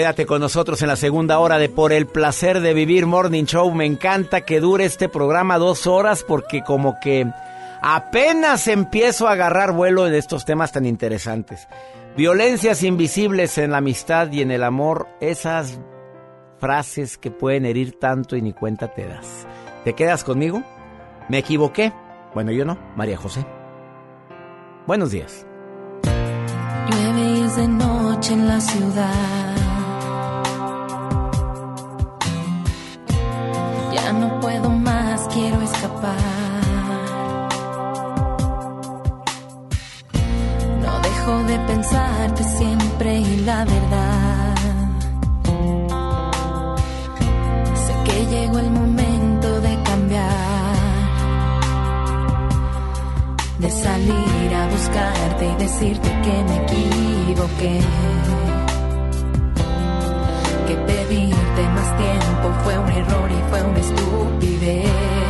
Quédate con nosotros en la segunda hora de Por el placer de vivir Morning Show. Me encanta que dure este programa dos horas porque como que apenas empiezo a agarrar vuelo en estos temas tan interesantes. Violencias invisibles en la amistad y en el amor, esas frases que pueden herir tanto y ni cuenta te das. ¿Te quedas conmigo? ¿Me equivoqué? Bueno, yo no, María José. Buenos días. Llueve y es de noche en la ciudad. No puedo más, quiero escapar. No dejo de pensarte siempre y la verdad. Sé que llegó el momento de cambiar. De salir a buscarte y decirte que me equivoqué. Que pedirte más tiempo fue un error y fue una estupidez.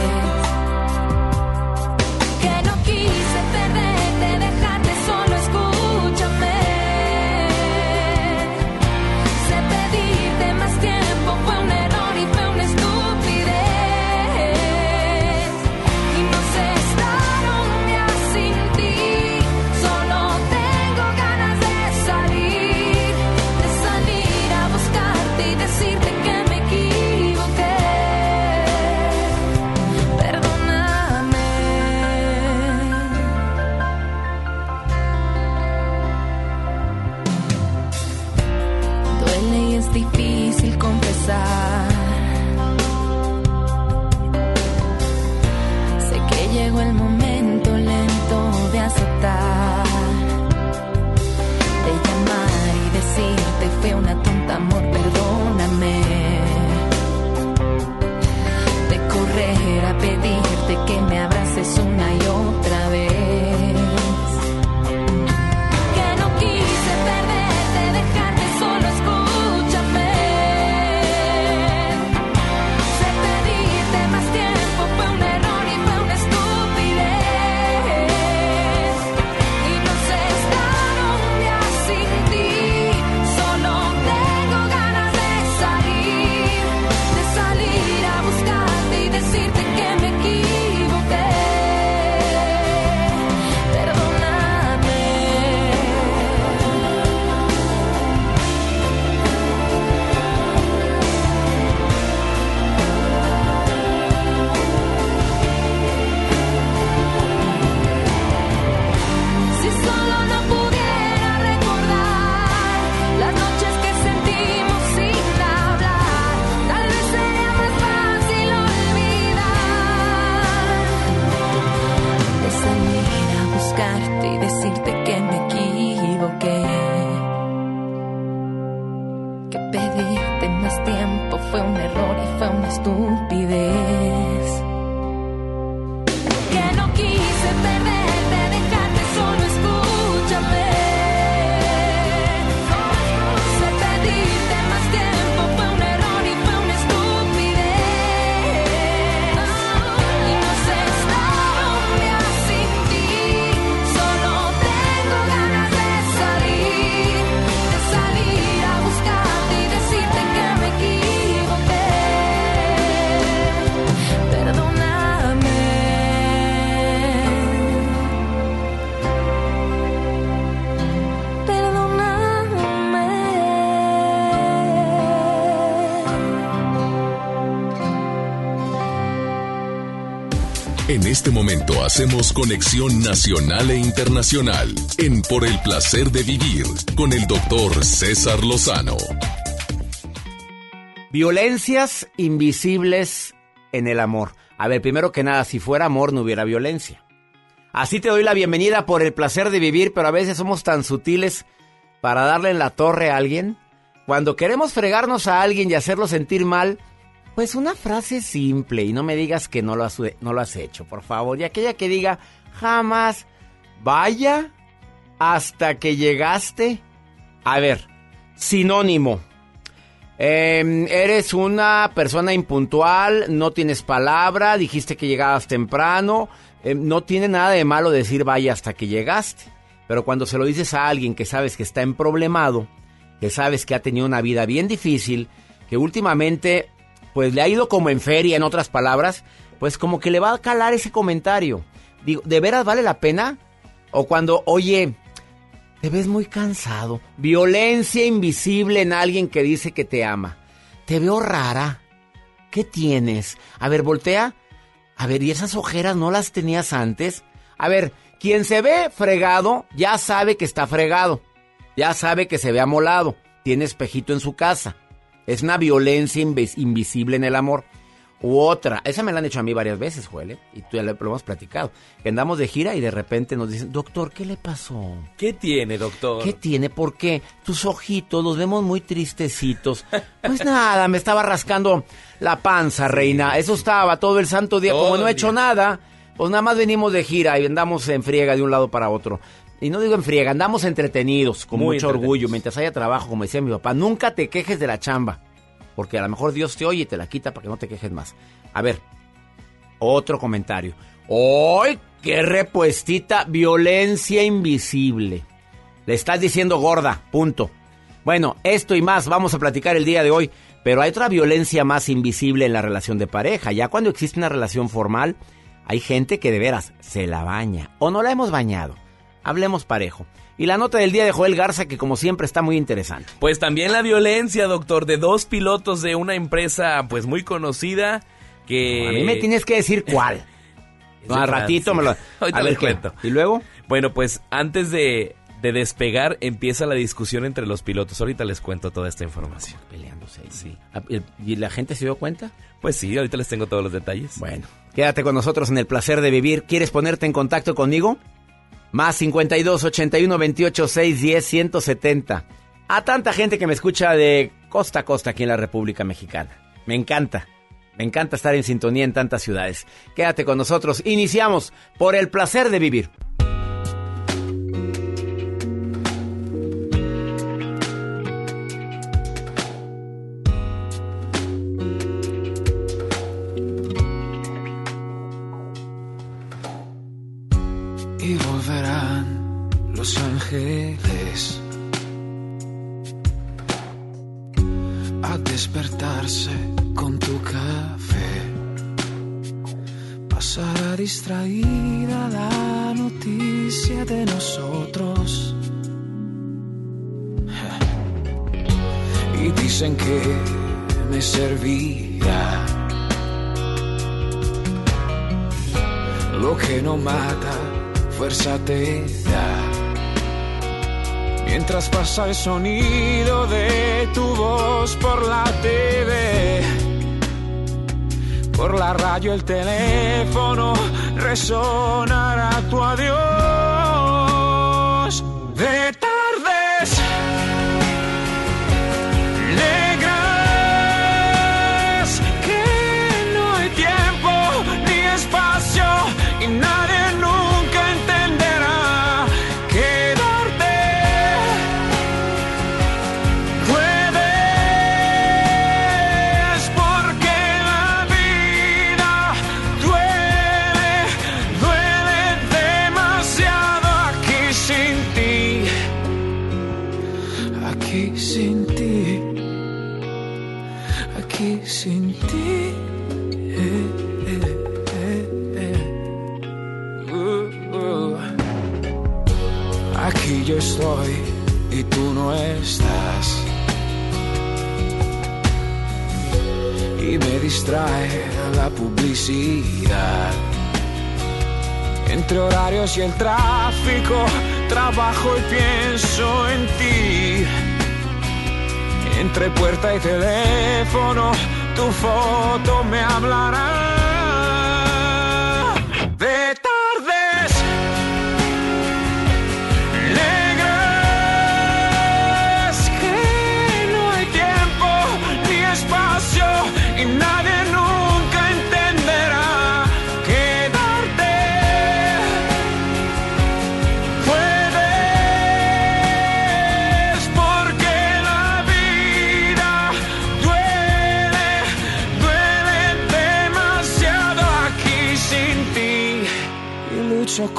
En este momento hacemos conexión nacional e internacional en Por el placer de vivir con el doctor César Lozano. Violencias invisibles en el amor. A ver, primero que nada, si fuera amor no hubiera violencia. Así te doy la bienvenida por el placer de vivir, pero a veces somos tan sutiles para darle en la torre a alguien. Cuando queremos fregarnos a alguien y hacerlo sentir mal, pues una frase simple y no me digas que no lo has, no lo has hecho, por favor. Y aquella que diga, jamás, vaya hasta que llegaste. A ver, sinónimo. Eh, eres una persona impuntual, no tienes palabra, dijiste que llegabas temprano, eh, no tiene nada de malo decir vaya hasta que llegaste. Pero cuando se lo dices a alguien que sabes que está en problemado, que sabes que ha tenido una vida bien difícil, que últimamente pues le ha ido como en feria, en otras palabras, pues como que le va a calar ese comentario. Digo, ¿de veras vale la pena? O cuando, oye, te ves muy cansado. Violencia invisible en alguien que dice que te ama. Te veo rara. ¿Qué tienes? A ver, voltea. A ver, ¿y esas ojeras no las tenías antes? A ver, quien se ve fregado ya sabe que está fregado. Ya sabe que se ve amolado. Tiene espejito en su casa. Es una violencia invis- invisible en el amor. U otra, esa me la han hecho a mí varias veces, Joel, ¿eh? y tú ya lo, lo hemos platicado. Que andamos de gira y de repente nos dicen, doctor, ¿qué le pasó? ¿Qué tiene, doctor? ¿Qué tiene? ¿Por qué? Tus ojitos los vemos muy tristecitos. Pues nada, me estaba rascando la panza, reina. Eso estaba todo el santo día. Todo Como no he hecho día. nada, pues nada más venimos de gira y andamos en friega de un lado para otro. Y no digo en friega, andamos entretenidos, con Muy mucho orgullo, mientras haya trabajo, como decía mi papá. Nunca te quejes de la chamba, porque a lo mejor Dios te oye y te la quita para que no te quejes más. A ver, otro comentario. ¡Ay, qué repuestita! Violencia invisible. Le estás diciendo gorda, punto. Bueno, esto y más vamos a platicar el día de hoy, pero hay otra violencia más invisible en la relación de pareja. Ya cuando existe una relación formal, hay gente que de veras se la baña o no la hemos bañado. Hablemos parejo. Y la nota del día de Joel Garza, que como siempre está muy interesante. Pues también la violencia, doctor, de dos pilotos de una empresa pues muy conocida que... A mí me tienes que decir cuál. No, al ratito me lo... Ahorita a ver cuento. ¿Y luego? Bueno, pues antes de, de despegar empieza la discusión entre los pilotos. Ahorita les cuento toda esta información. Peleándose. Sí. ¿Y la gente se dio cuenta? Pues sí, ahorita les tengo todos los detalles. Bueno, quédate con nosotros en el placer de vivir. ¿Quieres ponerte en contacto conmigo? Más 52 81 28 6 10 170. A tanta gente que me escucha de costa a costa aquí en la República Mexicana. Me encanta. Me encanta estar en sintonía en tantas ciudades. Quédate con nosotros. Iniciamos por el placer de vivir. Los ángeles a despertarse con tu café. Pasará distraída la noticia de nosotros. Y dicen que me servirá lo que no mata fuerza te da. Mientras pasa el sonido de tu voz por la TV, por la radio el teléfono resonará tu adiós. Aquí sin ti aquí sin ti eh. Aquí yo estoy y tú no estás. Y me distrae la publicidad. Entre horarios y el tráfico, trabajo y pienso en ti. Entre puerta y teléfono, tu foto me hablará.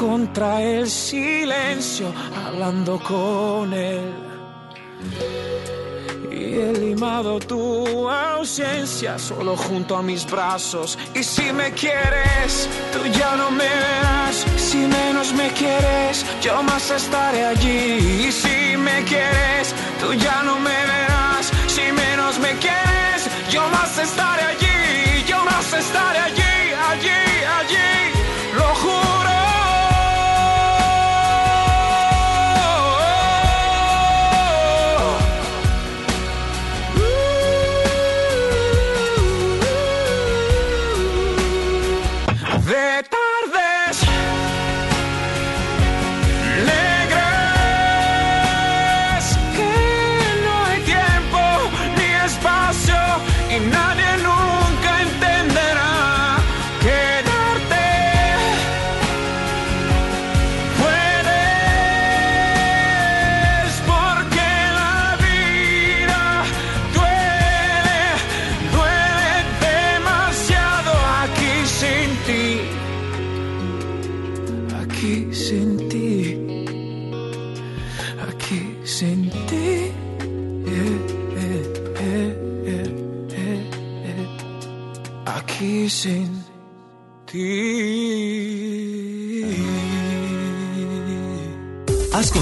Contra el silencio hablando con él. Y he limado tu ausencia solo junto a mis brazos. Y si me quieres tú ya no me verás. Si menos me quieres yo más estaré allí. Y si me quieres tú ya no me verás. Si menos me quieres yo más estaré allí. Yo más estaré allí allí allí. Lo juro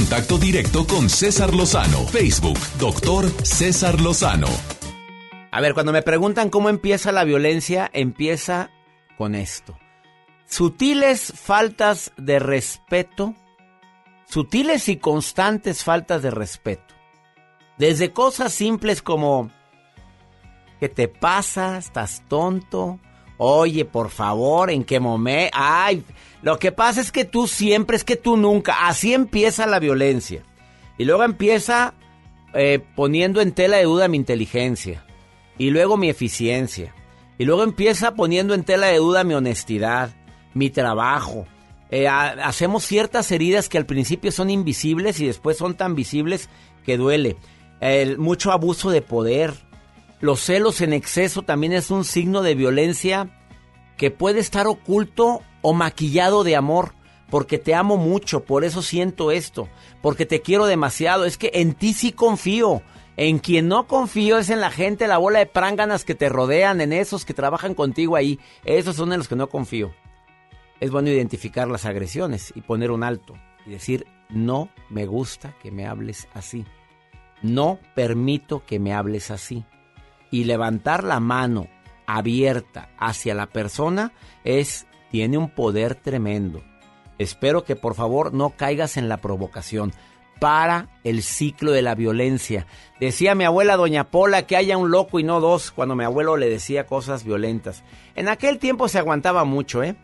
contacto directo con César Lozano. Facebook, doctor César Lozano. A ver, cuando me preguntan cómo empieza la violencia, empieza con esto. Sutiles faltas de respeto, sutiles y constantes faltas de respeto. Desde cosas simples como, ¿qué te pasa? ¿Estás tonto? Oye, por favor, ¿en qué momento? Ay, lo que pasa es que tú siempre, es que tú nunca. Así empieza la violencia. Y luego empieza eh, poniendo en tela de duda mi inteligencia. Y luego mi eficiencia. Y luego empieza poniendo en tela de duda mi honestidad, mi trabajo. Eh, ha- hacemos ciertas heridas que al principio son invisibles y después son tan visibles que duele. El mucho abuso de poder. Los celos en exceso también es un signo de violencia que puede estar oculto o maquillado de amor. Porque te amo mucho, por eso siento esto. Porque te quiero demasiado. Es que en ti sí confío. En quien no confío es en la gente, la bola de pránganas que te rodean, en esos que trabajan contigo ahí. Esos son en los que no confío. Es bueno identificar las agresiones y poner un alto y decir, no me gusta que me hables así. No permito que me hables así. Y levantar la mano abierta hacia la persona es tiene un poder tremendo. Espero que por favor no caigas en la provocación. Para el ciclo de la violencia. Decía mi abuela doña Pola que haya un loco y no dos cuando mi abuelo le decía cosas violentas. En aquel tiempo se aguantaba mucho, ¿eh?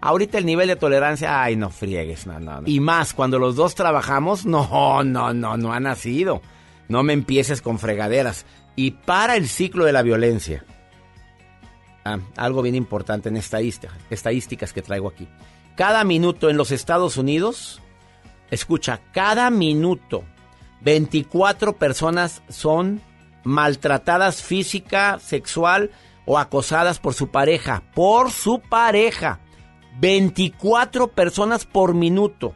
Ahorita el nivel de tolerancia, ay, no friegues, no, no, no. Y más, cuando los dos trabajamos, no, no, no, no ha nacido. No me empieces con fregaderas. Y para el ciclo de la violencia. Ah, algo bien importante en estadística, estadísticas que traigo aquí. Cada minuto en los Estados Unidos, escucha, cada minuto 24 personas son maltratadas física, sexual o acosadas por su pareja. Por su pareja. 24 personas por minuto.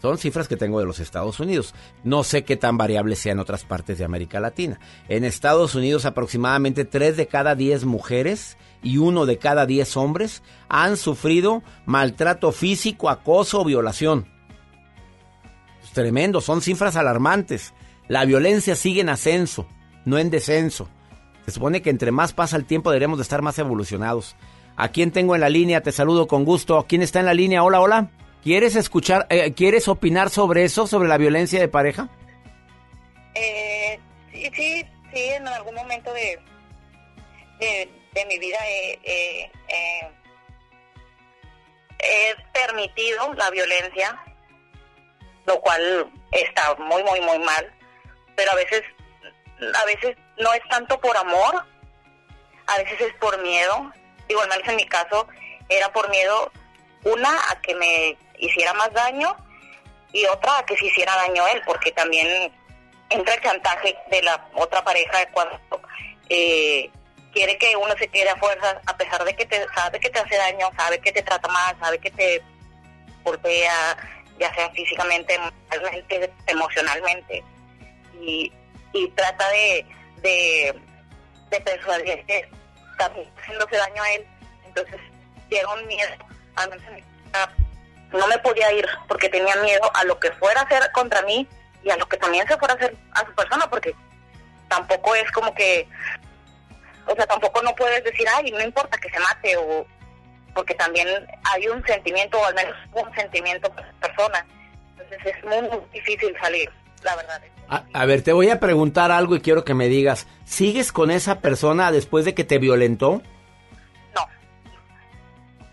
Son cifras que tengo de los Estados Unidos. No sé qué tan variable sea en otras partes de América Latina. En Estados Unidos aproximadamente 3 de cada 10 mujeres y 1 de cada 10 hombres han sufrido maltrato físico, acoso o violación. Es tremendo, son cifras alarmantes. La violencia sigue en ascenso, no en descenso. Se supone que entre más pasa el tiempo deberemos de estar más evolucionados. ¿A quién tengo en la línea? Te saludo con gusto. ¿Quién está en la línea? Hola, hola. ¿Quieres escuchar, eh, quieres opinar sobre eso, sobre la violencia de pareja? Eh, sí, sí, sí, en algún momento de, de, mi vida he, he- permitido la violencia, lo cual está muy, muy, muy mal, pero a veces, a veces no es tanto por amor, a veces es por miedo, digo, al menos en mi caso, era por miedo, una, a que me hiciera más daño, y otra, a que se hiciera daño él, porque también entra el chantaje de la otra pareja cuando eh, quiere que uno se quede a fuerzas, a pesar de que te sabe que te hace daño, sabe que te trata mal, sabe que te golpea, ya sea físicamente, mentalmente, emocionalmente, y, trata de, de, de persuadir que está haciéndose daño a él. Entonces llega un miedo, al no me podía ir porque tenía miedo a lo que fuera a hacer contra mí y a lo que también se fuera a hacer a su persona, porque tampoco es como que, o sea, tampoco no puedes decir, ay, no importa que se mate, o porque también hay un sentimiento, o al menos un sentimiento por persona. Entonces es muy, muy difícil salir, la verdad. A, a ver, te voy a preguntar algo y quiero que me digas, ¿sigues con esa persona después de que te violentó?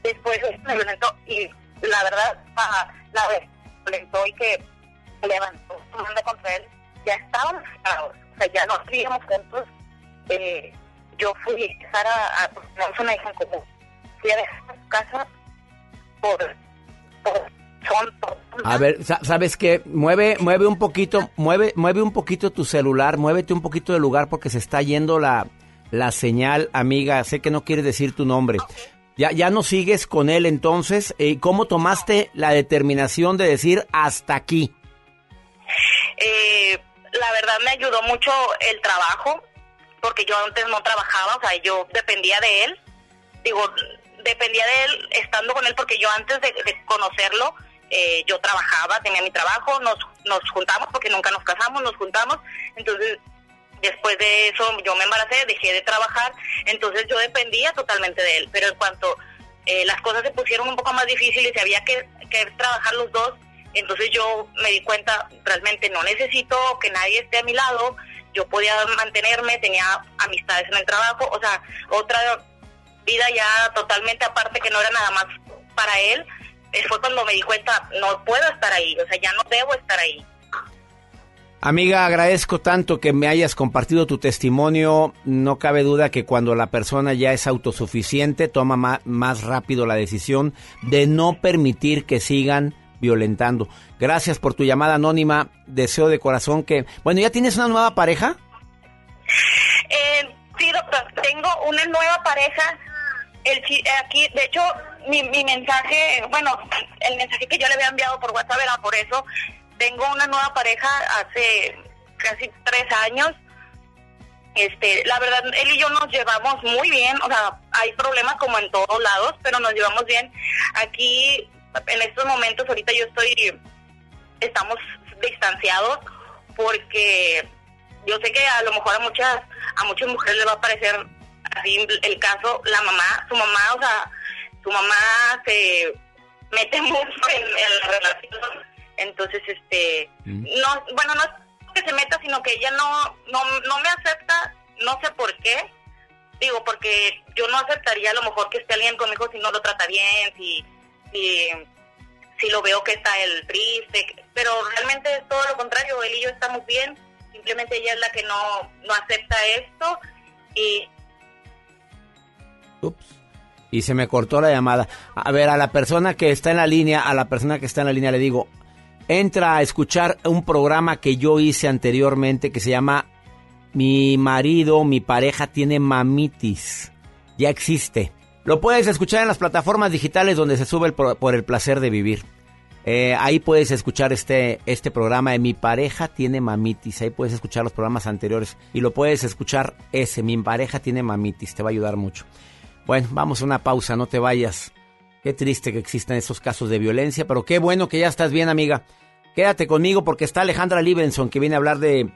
después me violentó y la verdad la vez violentó y que levantó su mano contra él ya estábamos separados o sea ya no vivíamos juntos eh, yo fui a dejar a, una hija en común. Fui a dejar su casa por, por son por- A ver, sa- ¿sabes qué? Mueve, mueve un poquito, mueve, mueve un poquito tu celular, muévete un poquito del lugar porque se está yendo la, la señal, amiga. Sé que no quieres decir tu nombre. Ya, ya no sigues con él entonces. Eh, ¿Cómo tomaste la determinación de decir hasta aquí? Eh, la verdad me ayudó mucho el trabajo, porque yo antes no trabajaba, o sea, yo dependía de él. Digo, dependía de él estando con él, porque yo antes de, de conocerlo, eh, yo trabajaba, tenía mi trabajo, nos, nos juntamos, porque nunca nos casamos, nos juntamos. Entonces, después de eso, yo me embaracé, dejé de trabajar, entonces yo dependía totalmente de él. Pero en cuanto eh, las cosas se pusieron un poco más difíciles y había que, que trabajar los dos, entonces yo me di cuenta, realmente no necesito que nadie esté a mi lado, yo podía mantenerme, tenía amistades en el trabajo, o sea, otra vida ya totalmente aparte que no era nada más para él, eh, fue cuando me di cuenta, no puedo estar ahí, o sea, ya no debo estar ahí. Amiga, agradezco tanto que me hayas compartido tu testimonio. No cabe duda que cuando la persona ya es autosuficiente, toma ma- más rápido la decisión de no permitir que sigan violentando. Gracias por tu llamada anónima. Deseo de corazón que... Bueno, ¿ya tienes una nueva pareja? Eh, sí, doctor, tengo una nueva pareja. El, aquí, de hecho, mi, mi mensaje, bueno, el mensaje que yo le había enviado por WhatsApp era por eso. Tengo una nueva pareja hace casi tres años. Este, la verdad, él y yo nos llevamos muy bien. O sea, hay problemas como en todos lados, pero nos llevamos bien. Aquí, en estos momentos, ahorita yo estoy, estamos distanciados porque yo sé que a lo mejor a muchas a muchas mujeres les va a parecer así el caso la mamá su mamá o sea su mamá se mete mucho en, en la relación entonces este no bueno no es que se meta sino que ella no no no me acepta no sé por qué. Digo porque yo no aceptaría a lo mejor que esté alguien conmigo si no lo trata bien si si si lo veo que está el triste, pero realmente es todo lo contrario, él y yo estamos bien, simplemente ella es la que no, no acepta esto y Y se me cortó la llamada. A ver, a la persona que está en la línea, a la persona que está en la línea le digo, entra a escuchar un programa que yo hice anteriormente que se llama Mi marido, mi pareja tiene mamitis. Ya existe. Lo puedes escuchar en las plataformas digitales donde se sube por el placer de vivir. Eh, ahí puedes escuchar este, este programa de Mi pareja tiene mamitis. Ahí puedes escuchar los programas anteriores. Y lo puedes escuchar ese, Mi pareja tiene mamitis. Te va a ayudar mucho. Bueno, vamos a una pausa, no te vayas. Qué triste que existan esos casos de violencia, pero qué bueno que ya estás bien, amiga. Quédate conmigo porque está Alejandra Libenson que viene a hablar de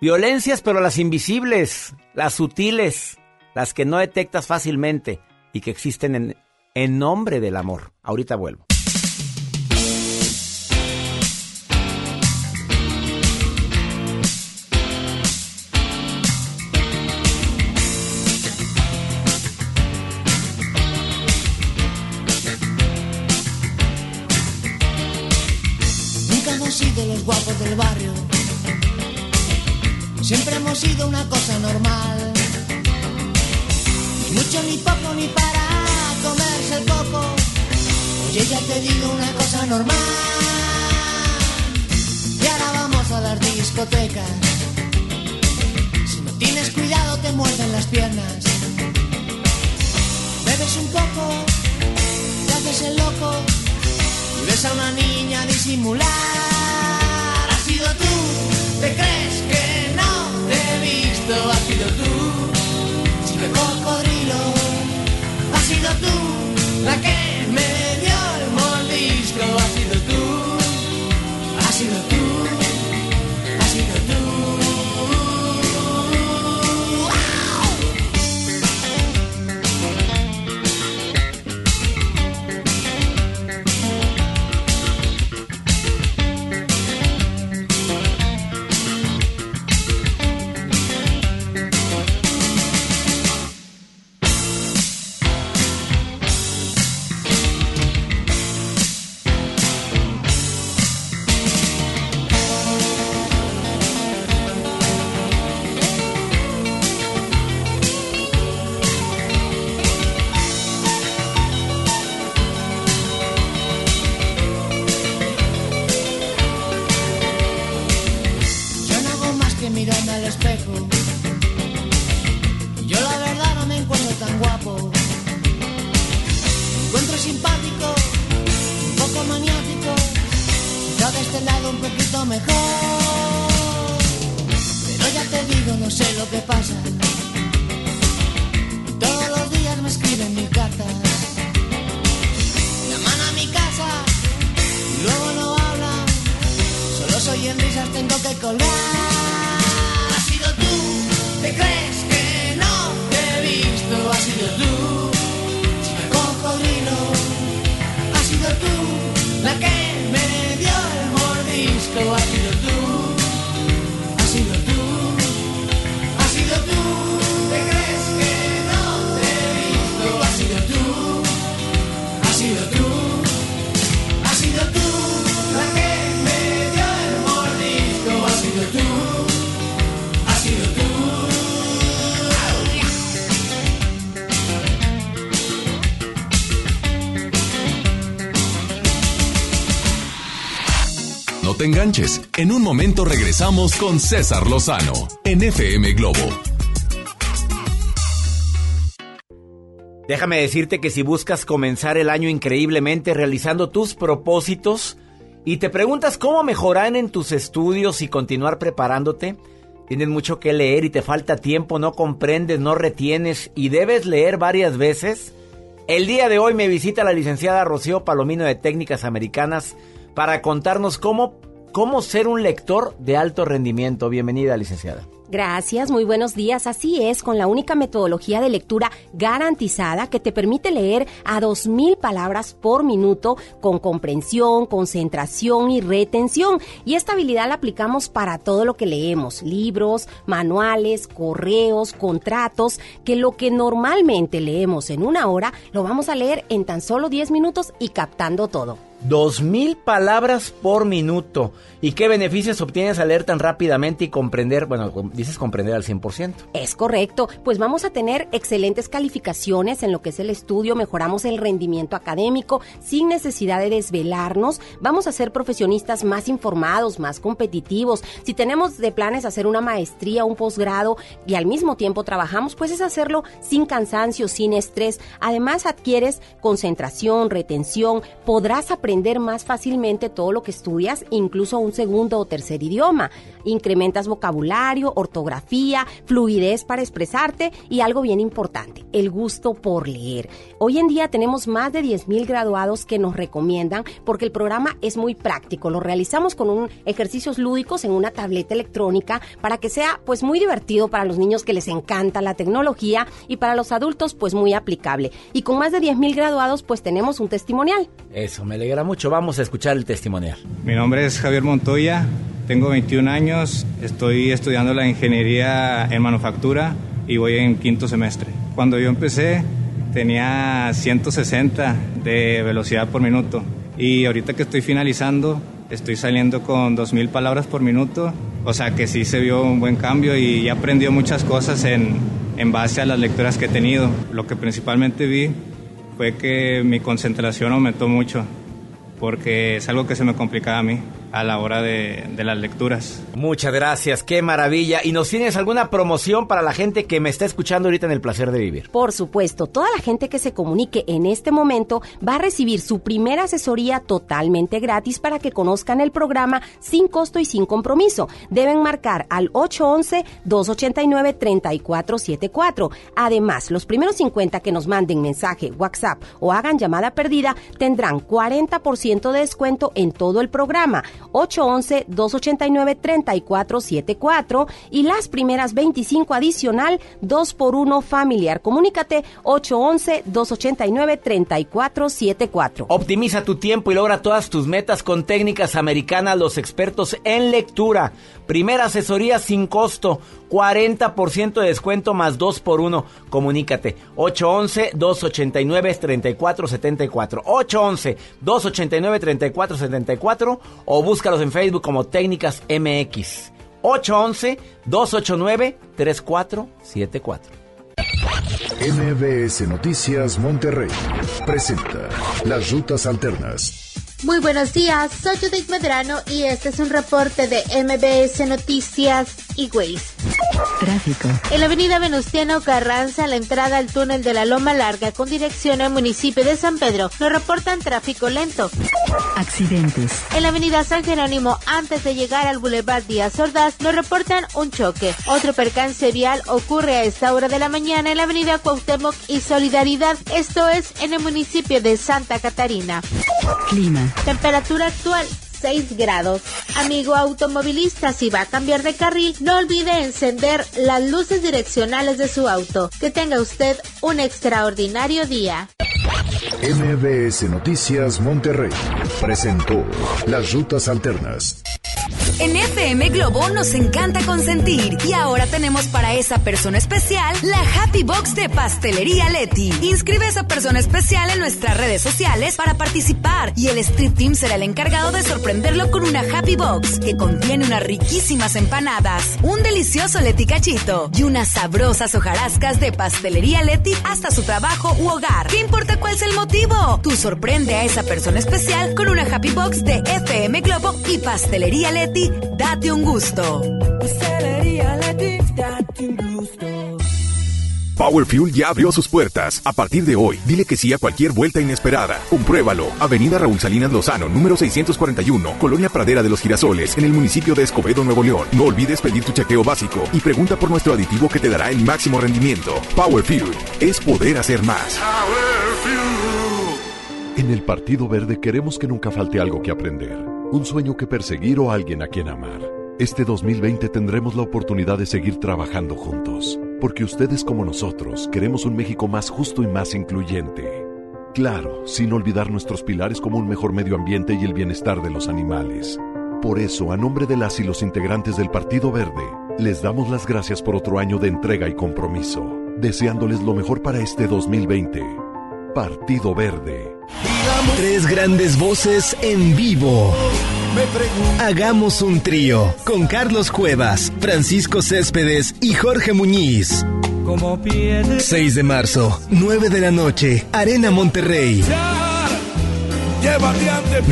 violencias, pero las invisibles, las sutiles, las que no detectas fácilmente y que existen en, en nombre del amor. Ahorita vuelvo. Sido una cosa normal. Ni mucho ni poco ni para comerse el coco. Oye, ya te digo una cosa normal. Y ahora vamos a las discotecas. Si no tienes cuidado te muerden las piernas. Bebes un poco, te haces el loco y ves a una niña disimular. Has sido tú, te crees que visto. Has sido tú, chico cocodrilo. Has sido tú, la que En un momento regresamos con César Lozano en FM Globo. Déjame decirte que si buscas comenzar el año increíblemente realizando tus propósitos y te preguntas cómo mejorar en tus estudios y continuar preparándote, tienes mucho que leer y te falta tiempo, no comprendes, no retienes y debes leer varias veces, el día de hoy me visita la licenciada Rocío Palomino de Técnicas Americanas para contarnos cómo, cómo ser un lector de alto rendimiento. Bienvenida, licenciada. Gracias, muy buenos días. Así es, con la única metodología de lectura garantizada que te permite leer a 2.000 palabras por minuto con comprensión, concentración y retención. Y esta habilidad la aplicamos para todo lo que leemos, libros, manuales, correos, contratos, que lo que normalmente leemos en una hora lo vamos a leer en tan solo 10 minutos y captando todo. Dos mil palabras por minuto. ¿Y qué beneficios obtienes al leer tan rápidamente y comprender? Bueno, dices comprender al 100%. Es correcto, pues vamos a tener excelentes calificaciones en lo que es el estudio, mejoramos el rendimiento académico sin necesidad de desvelarnos, vamos a ser profesionistas más informados, más competitivos. Si tenemos de planes hacer una maestría, un posgrado y al mismo tiempo trabajamos, pues es hacerlo sin cansancio, sin estrés. Además adquieres concentración, retención, podrás aprender más fácilmente todo lo que estudias, incluso un segundo o tercer idioma. Incrementas vocabulario, ortografía, fluidez para expresarte y algo bien importante, el gusto por leer. Hoy en día tenemos más de 10.000 graduados que nos recomiendan porque el programa es muy práctico. Lo realizamos con un ejercicios lúdicos en una tableta electrónica para que sea pues muy divertido para los niños que les encanta la tecnología y para los adultos pues muy aplicable. Y con más de 10.000 graduados pues tenemos un testimonial. Eso me alegra mucho. Vamos a escuchar el testimonial. Mi nombre es Javier Montoya, tengo 21 años, estoy estudiando la ingeniería en manufactura y voy en quinto semestre. Cuando yo empecé tenía 160 de velocidad por minuto y ahorita que estoy finalizando estoy saliendo con 2.000 palabras por minuto, o sea que sí se vio un buen cambio y ya aprendió muchas cosas en, en base a las lecturas que he tenido. Lo que principalmente vi fue que mi concentración aumentó mucho porque es algo que se me complicaba a mí a la hora de, de, las lecturas. Muchas gracias, qué maravilla. ¿Y nos tienes alguna promoción para la gente que me está escuchando ahorita en el placer de vivir? Por supuesto, toda la gente que se comunique en este momento va a recibir su primera asesoría totalmente gratis para que conozcan el programa sin costo y sin compromiso. Deben marcar al 811-289-3474. Además, los primeros 50 que nos manden mensaje, WhatsApp o hagan llamada perdida tendrán 40% de descuento en todo el programa. 811-289-3474 y las primeras 25 adicional 2 por 1 familiar. Comunícate 811-289-3474. Optimiza tu tiempo y logra todas tus metas con técnicas americanas, los expertos en lectura. Primera asesoría sin costo, 40% de descuento más 2 por 1. Comunícate 811-289-3474. 811-289-3474 o búscalos en Facebook como Técnicas MX. 811-289-3474. MBS Noticias Monterrey presenta Las Rutas Alternas. Muy buenos días, soy Judith Medrano y este es un reporte de MBS Noticias y Waze. Tráfico. En la avenida Venustiano Carranza, a la entrada al túnel de la Loma Larga con dirección al municipio de San Pedro, nos reportan tráfico lento. Accidentes. En la avenida San Jerónimo, antes de llegar al Boulevard Díaz Ordaz, nos reportan un choque. Otro percance vial ocurre a esta hora de la mañana en la avenida Cuauhtémoc y Solidaridad, esto es en el municipio de Santa Catarina. Clima. Temperatura actual 6 grados. Amigo automovilista, si va a cambiar de carril, no olvide encender las luces direccionales de su auto. Que tenga usted un extraordinario día. MBS Noticias Monterrey presentó Las Rutas Alternas. En FM Globo nos encanta consentir y ahora tenemos para esa persona especial la Happy Box de Pastelería Leti. Inscribe a esa persona especial en nuestras redes sociales para participar y el Street Team será el encargado de sorprenderlo con una Happy Box que contiene unas riquísimas empanadas, un delicioso Leti cachito y unas sabrosas hojarascas de Pastelería Leti hasta su trabajo u hogar. ¿Qué importa cuál sea el motivo? Tú sorprende a esa persona especial con una Happy Box de FM Globo y Pastelería Leti. Date un gusto. Pastelería Leti, date un gusto. Power Fuel ya abrió sus puertas. A partir de hoy, dile que sí a cualquier vuelta inesperada. Compruébalo. Avenida Raúl Salinas Lozano, número 641, Colonia Pradera de los Girasoles, en el municipio de Escobedo, Nuevo León. No olvides pedir tu chequeo básico y pregunta por nuestro aditivo que te dará el máximo rendimiento. Power Fuel es poder hacer más. En el Partido Verde queremos que nunca falte algo que aprender, un sueño que perseguir o alguien a quien amar. Este 2020 tendremos la oportunidad de seguir trabajando juntos, porque ustedes como nosotros queremos un México más justo y más incluyente. Claro, sin olvidar nuestros pilares como un mejor medio ambiente y el bienestar de los animales. Por eso, a nombre de las y los integrantes del Partido Verde, les damos las gracias por otro año de entrega y compromiso, deseándoles lo mejor para este 2020. Partido Verde. Tres grandes voces en vivo. Hagamos un trío con Carlos Cuevas, Francisco Céspedes y Jorge Muñiz. 6 de marzo, 9 de la noche, Arena Monterrey.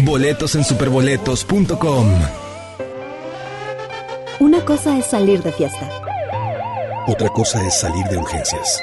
Boletos en superboletos.com. Una cosa es salir de fiesta. Otra cosa es salir de urgencias.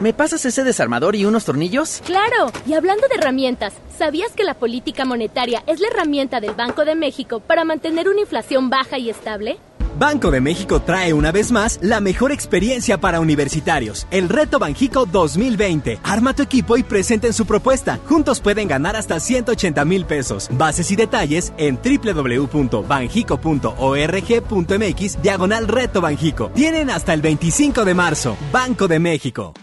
¿Me pasas ese desarmador y unos tornillos? Claro, y hablando de herramientas, ¿sabías que la política monetaria es la herramienta del Banco de México para mantener una inflación baja y estable? Banco de México trae una vez más la mejor experiencia para universitarios, el Reto Banjico 2020. Arma tu equipo y presenten su propuesta. Juntos pueden ganar hasta 180 mil pesos. Bases y detalles en www.banjico.org.mx diagonal Reto Banjico. Tienen hasta el 25 de marzo. Banco de México.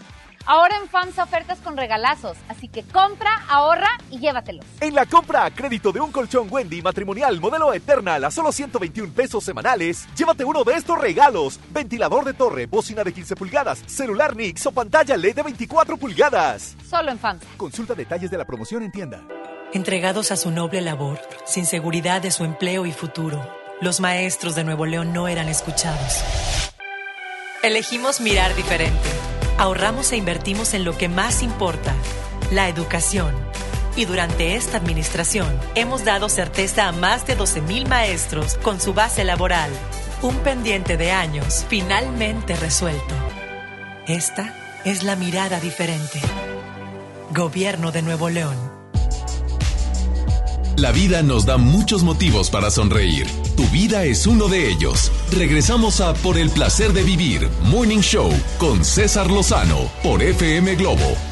Ahora en FAMSA ofertas con regalazos, así que compra, ahorra y llévatelos. En la compra a crédito de un colchón Wendy matrimonial modelo Eternal a solo 121 pesos semanales, llévate uno de estos regalos: ventilador de torre, bocina de 15 pulgadas, celular Nix o pantalla LED de 24 pulgadas. Solo en FAMSA. Consulta detalles de la promoción en tienda. Entregados a su noble labor, sin seguridad de su empleo y futuro, los maestros de Nuevo León no eran escuchados. Elegimos mirar diferente. Ahorramos e invertimos en lo que más importa, la educación. Y durante esta administración hemos dado certeza a más de 12.000 maestros con su base laboral. Un pendiente de años finalmente resuelto. Esta es la mirada diferente. Gobierno de Nuevo León. La vida nos da muchos motivos para sonreír. Tu vida es uno de ellos. Regresamos a Por el placer de vivir, Morning Show, con César Lozano, por FM Globo.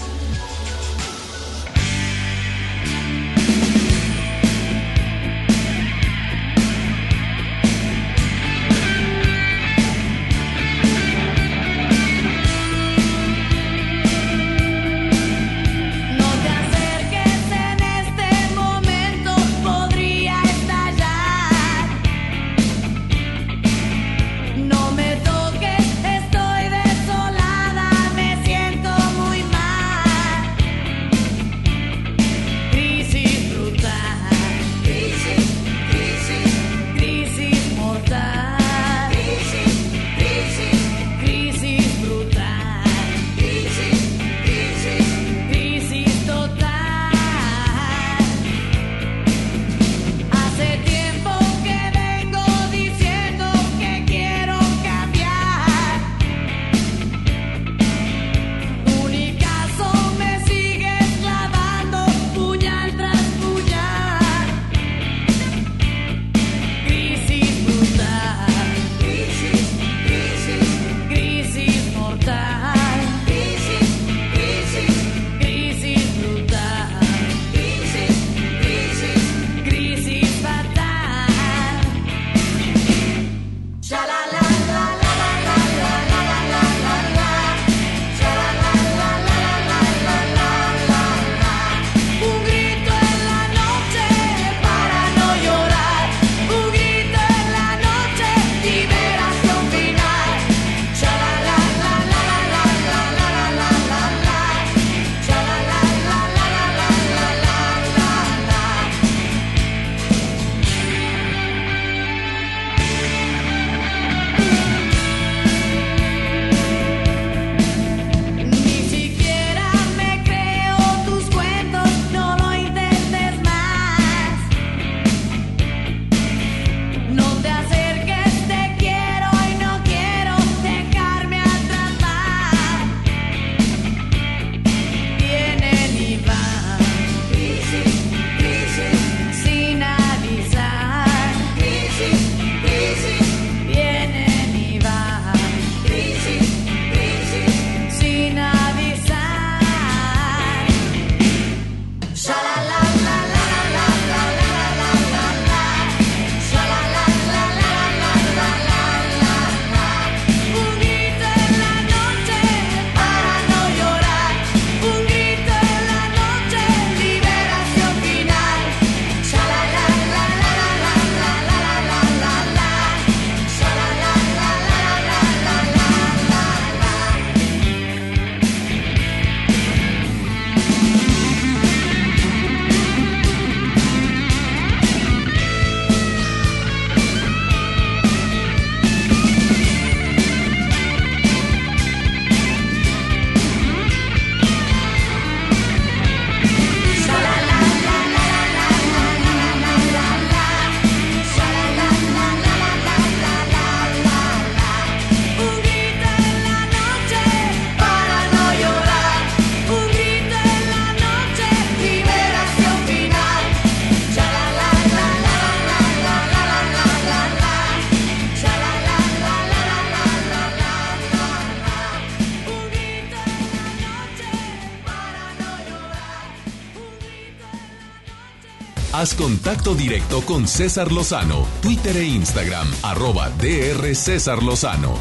Haz contacto directo con César Lozano, Twitter e Instagram, arroba DR César Lozano.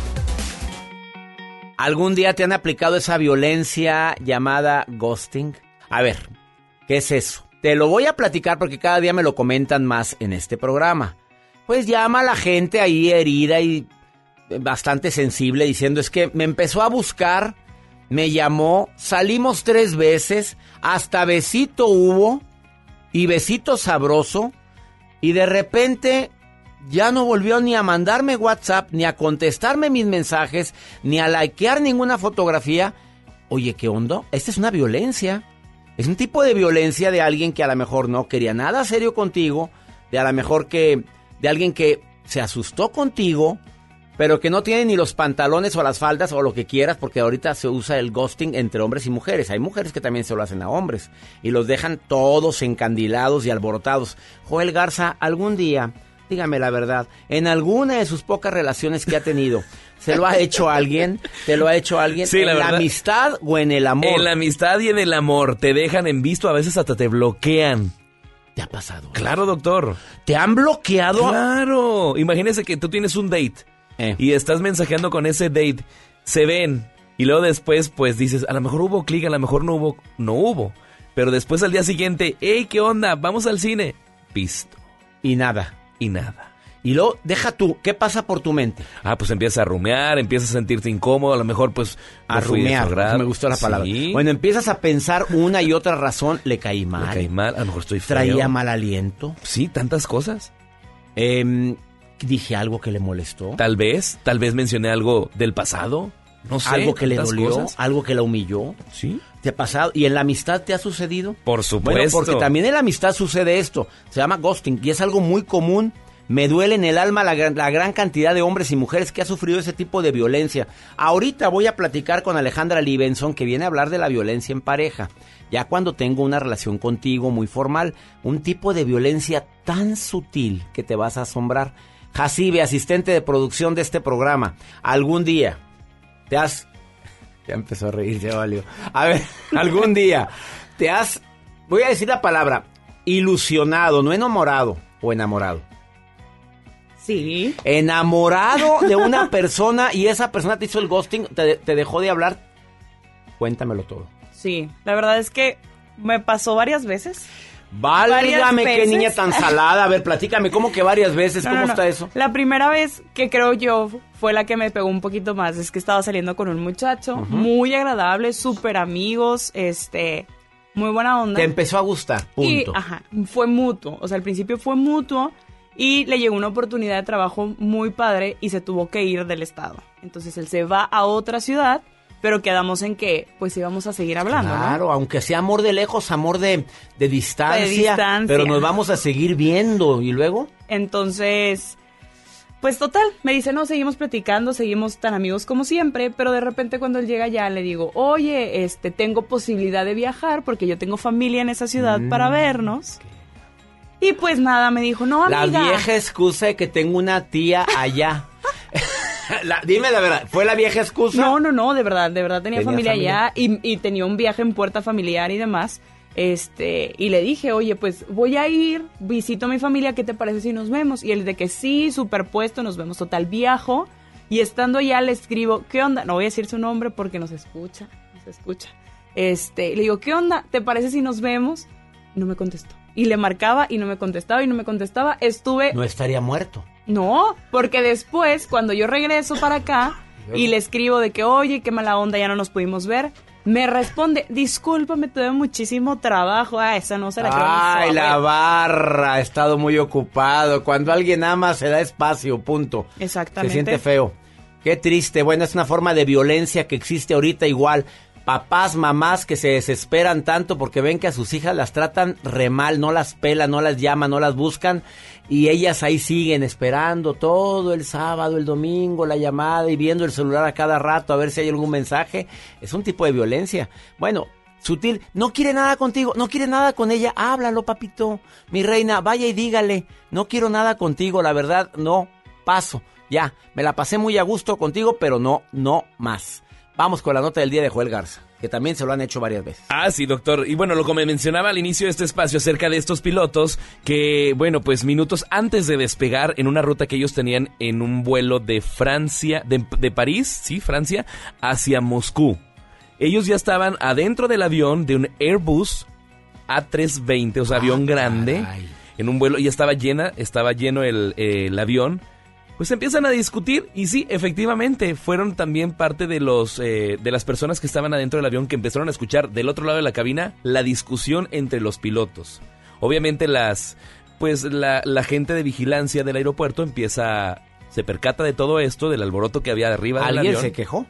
¿Algún día te han aplicado esa violencia llamada ghosting? A ver, ¿qué es eso? Te lo voy a platicar porque cada día me lo comentan más en este programa. Pues llama a la gente ahí herida y bastante sensible diciendo es que me empezó a buscar, me llamó, salimos tres veces, hasta besito hubo y besito sabroso y de repente ya no volvió ni a mandarme WhatsApp, ni a contestarme mis mensajes, ni a likear ninguna fotografía. Oye, ¿qué onda? Esta es una violencia. Es un tipo de violencia de alguien que a lo mejor no quería nada serio contigo, de a lo mejor que de alguien que se asustó contigo, pero que no tiene ni los pantalones o las faldas o lo que quieras, porque ahorita se usa el ghosting entre hombres y mujeres. Hay mujeres que también se lo hacen a hombres y los dejan todos encandilados y alborotados. Joel Garza, algún día, dígame la verdad, en alguna de sus pocas relaciones que ha tenido, ¿se lo ha hecho alguien? ¿Te lo ha hecho alguien? Sí, ¿En la la, verdad. amistad o en el amor? En la amistad y en el amor te dejan en visto, a veces hasta te bloquean. ¿Te ha pasado? Claro, doctor. ¿Te han bloqueado? Claro. Imagínese que tú tienes un date Eh. y estás mensajeando con ese date. Se ven y luego después pues dices, a lo mejor hubo clic, a lo mejor no hubo, no hubo. Pero después al día siguiente, hey, ¿qué onda? Vamos al cine. Visto. Y nada. Y nada. Y luego, deja tú, ¿qué pasa por tu mente? Ah, pues empiezas a rumear, empiezas a sentirte incómodo, a lo mejor pues... A no su rumear, me gustó la palabra. Sí. Bueno, empiezas a pensar una y otra razón, le caí mal. Me caí mal, a lo mejor estoy feo. Traía mal aliento. Sí, tantas cosas. Em, dije algo que le molestó. Tal vez, tal vez mencioné algo del pasado. No sé. algo que le dolió, cosas. algo que la humilló. Sí. ¿Te ha pasado? ¿Y en la amistad te ha sucedido? Por supuesto. Bueno, porque también en la amistad sucede esto. Se llama ghosting y es algo muy común. Me duele en el alma la gran, la gran cantidad de hombres y mujeres que ha sufrido ese tipo de violencia. Ahorita voy a platicar con Alejandra Libenson que viene a hablar de la violencia en pareja. Ya cuando tengo una relación contigo muy formal, un tipo de violencia tan sutil que te vas a asombrar. Jacibe, asistente de producción de este programa, algún día te has... Ya empezó a reír, ya valió. A ver, algún día te has... Voy a decir la palabra, ilusionado, no enamorado o enamorado. Sí. Enamorado de una persona y esa persona te hizo el ghosting, te, te dejó de hablar. Cuéntamelo todo. Sí, la verdad es que me pasó varias veces. Válgame, qué niña tan salada. A ver, platícame, ¿cómo que varias veces? No, ¿Cómo no, no. está eso? La primera vez que creo yo fue la que me pegó un poquito más. Es que estaba saliendo con un muchacho muy agradable, súper amigos, este, muy buena onda. Te empezó a gustar, Y, punto. ajá, fue mutuo. O sea, al principio fue mutuo y le llegó una oportunidad de trabajo muy padre y se tuvo que ir del estado. Entonces él se va a otra ciudad, pero quedamos en que pues íbamos a seguir hablando, ¿no? Claro, aunque sea amor de lejos, amor de, de distancia, De distancia. pero nos vamos a seguir viendo. ¿Y luego? Entonces, pues total, me dice, no, seguimos platicando, seguimos tan amigos como siempre, pero de repente cuando él llega ya le digo, oye, este, tengo posibilidad de viajar porque yo tengo familia en esa ciudad Mm, para vernos. Y pues nada, me dijo, no, amiga. La vieja excusa de que tengo una tía allá. La- dime la verdad, ¿fue la vieja excusa? No, no, no, de verdad, de verdad tenía, Tenía familia, familia. allá y, y tenía un viaje en puerta familiar y demás. Este, y le dije, oye, pues voy a ir, visito a mi familia, ¿qué te parece si nos vemos? Y él de que sí, superpuesto, nos vemos total viajo. Y estando allá le escribo, ¿qué onda? No voy a decir su nombre porque nos escucha, nos escucha. Este, le digo, ¿qué onda? ¿Te parece si nos vemos? No me contestó. Y le marcaba y no me contestaba y no me contestaba. Estuve No estaría muerto. No, porque después, cuando yo regreso para acá y le escribo de que, oye, qué mala onda, ya no nos pudimos ver, me responde, discúlpame, tuve muchísimo trabajo. Ah, esa no se la creo. Ay, la barra, ha estado muy ocupado. Cuando alguien ama se da espacio, punto. Exactamente. Se siente feo. Qué triste. Bueno, es una forma de violencia que existe ahorita igual. Papás, mamás que se desesperan tanto porque ven que a sus hijas las tratan re mal, no las pelan, no las llaman, no las buscan y ellas ahí siguen esperando todo el sábado, el domingo, la llamada y viendo el celular a cada rato a ver si hay algún mensaje. Es un tipo de violencia. Bueno, sutil, no quiere nada contigo, no quiere nada con ella, háblalo, papito. Mi reina, vaya y dígale, no quiero nada contigo, la verdad, no, paso. Ya, me la pasé muy a gusto contigo, pero no, no más. Vamos con la nota del día de Joel Garza. que también se lo han hecho varias veces. Ah, sí, doctor. Y bueno, lo como mencionaba al inicio de este espacio acerca de estos pilotos, que bueno, pues minutos antes de despegar en una ruta que ellos tenían en un vuelo de Francia, de, de París, sí, Francia, hacia Moscú. Ellos ya estaban adentro del avión de un Airbus A320, o sea, avión grande, en un vuelo, y estaba llena, estaba lleno el, el avión. Pues empiezan a discutir y sí, efectivamente, fueron también parte de los eh, de las personas que estaban adentro del avión que empezaron a escuchar del otro lado de la cabina la discusión entre los pilotos. Obviamente las pues la, la gente de vigilancia del aeropuerto empieza se percata de todo esto, del alboroto que había arriba del ¿Alguien se quejó?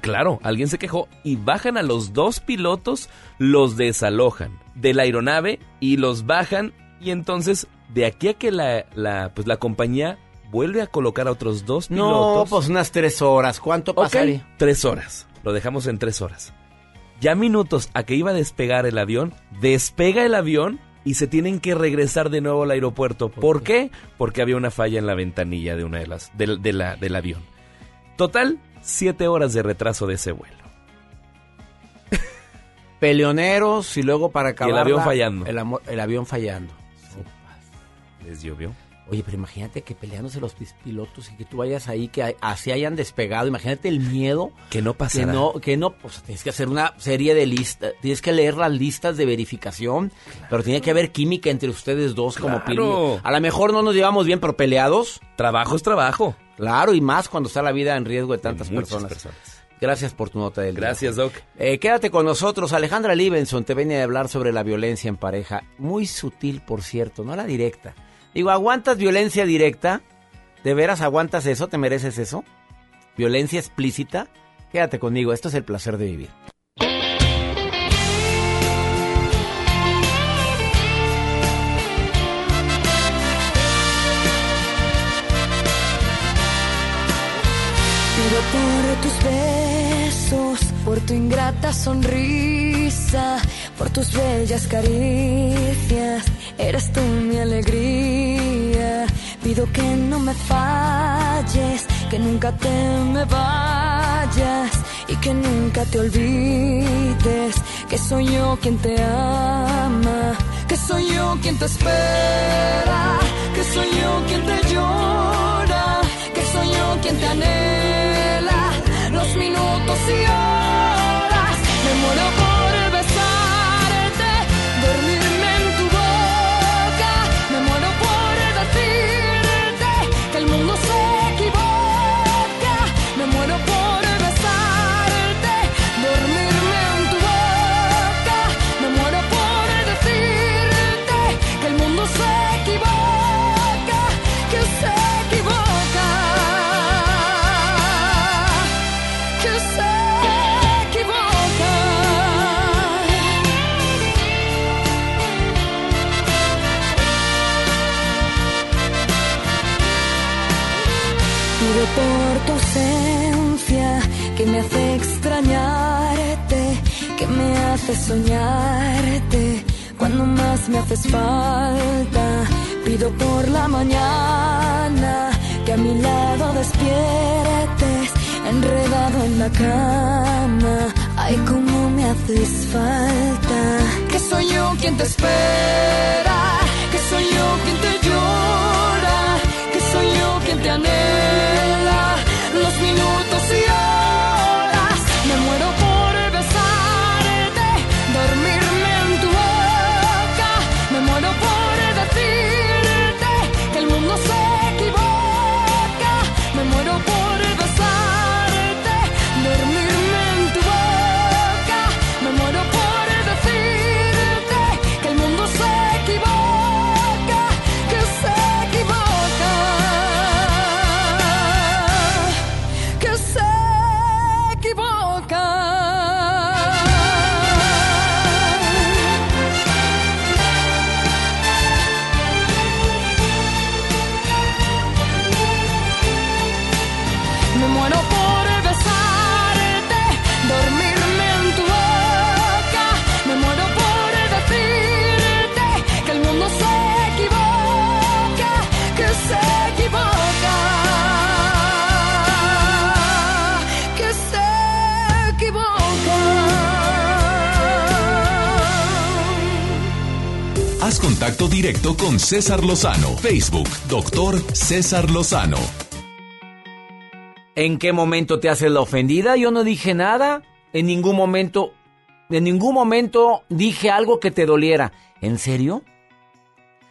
Claro, alguien se quejó y bajan a los dos pilotos, los desalojan de la aeronave y los bajan y entonces de aquí a que la, la pues la compañía vuelve a colocar a otros dos No, pilotos. pues unas tres horas. ¿Cuánto pasaría? tres horas. Lo dejamos en tres horas. Ya minutos a que iba a despegar el avión, despega el avión y se tienen que regresar de nuevo al aeropuerto. ¿Por qué? Porque había una falla en la ventanilla de una de las del, de la- del avión. Total, siete horas de retraso de ese vuelo. Peleoneros y luego para acabar. el avión fallando. El, el avión fallando. Les llovió. Oye, pero imagínate que peleándose los pilotos y que tú vayas ahí, que así hayan despegado. Imagínate el miedo. Que no Que pasará. no, que no, pues tienes que hacer una serie de listas, tienes que leer las listas de verificación, pero tiene que haber química entre ustedes dos como pili- A lo mejor no nos llevamos bien, pero peleados. Trabajo es trabajo. Claro, y más cuando está la vida en riesgo de tantas personas. personas. Gracias por tu nota del día. Gracias, Doc. Eh, quédate con nosotros. Alejandra Libenson te viene a hablar sobre la violencia en pareja. Muy sutil, por cierto, no la directa. Digo, ¿aguantas violencia directa? ¿De veras aguantas eso? ¿Te mereces eso? ¿Violencia explícita? Quédate conmigo, esto es el placer de vivir. Por tus besos, por tu ingrata sonrisa, por tus bellas caricias. Eres tú mi alegría. Pido que no me falles, que nunca te me vayas y que nunca te olvides que soy yo quien te ama, que soy yo quien te espera, que soy yo quien te llora, que soy yo quien te anhela los minutos y horas. Me muero hace soñarte cuando más me haces falta. Pido por la mañana que a mi lado despiertes, enredado en la cama. Ay, cómo me haces falta. Que soy yo quien te espera, que soy yo quien te llora, que soy yo quien te anhela los minutos directo con César Lozano. Facebook, doctor César Lozano. ¿En qué momento te haces la ofendida? Yo no dije nada. En ningún momento, en ningún momento dije algo que te doliera. ¿En serio?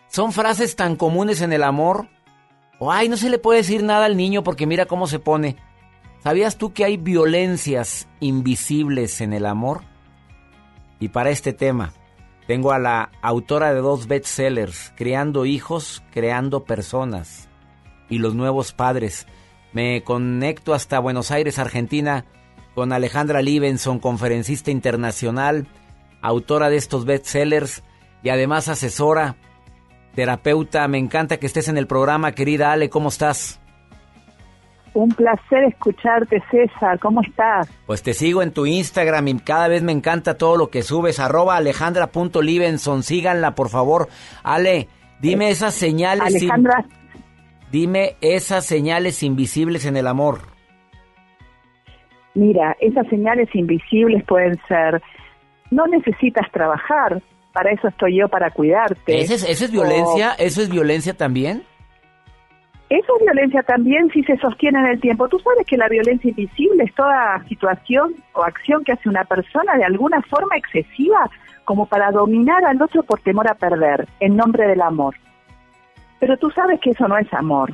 Son frases tan comunes en el amor. O ay, no se le puede decir nada al niño porque mira cómo se pone. ¿Sabías tú que hay violencias invisibles en el amor? Y para este tema, tengo a la autora de dos bestsellers, Creando hijos, creando personas y los nuevos padres. Me conecto hasta Buenos Aires, Argentina, con Alejandra Libenson, conferencista internacional, autora de estos bestsellers y además asesora, terapeuta. Me encanta que estés en el programa, querida Ale, ¿cómo estás? Un placer escucharte, César. ¿Cómo estás? Pues te sigo en tu Instagram y cada vez me encanta todo lo que subes. Arroba alejandra.livenson. Síganla, por favor. Ale, dime esas señales. Alejandra. Dime esas señales invisibles en el amor. Mira, esas señales invisibles pueden ser, no necesitas trabajar, para eso estoy yo, para cuidarte. ¿Eso es, eso es violencia? ¿Eso es violencia también? Eso es violencia también si se sostiene en el tiempo. Tú sabes que la violencia invisible es toda situación o acción que hace una persona de alguna forma excesiva como para dominar al otro por temor a perder, en nombre del amor. Pero tú sabes que eso no es amor.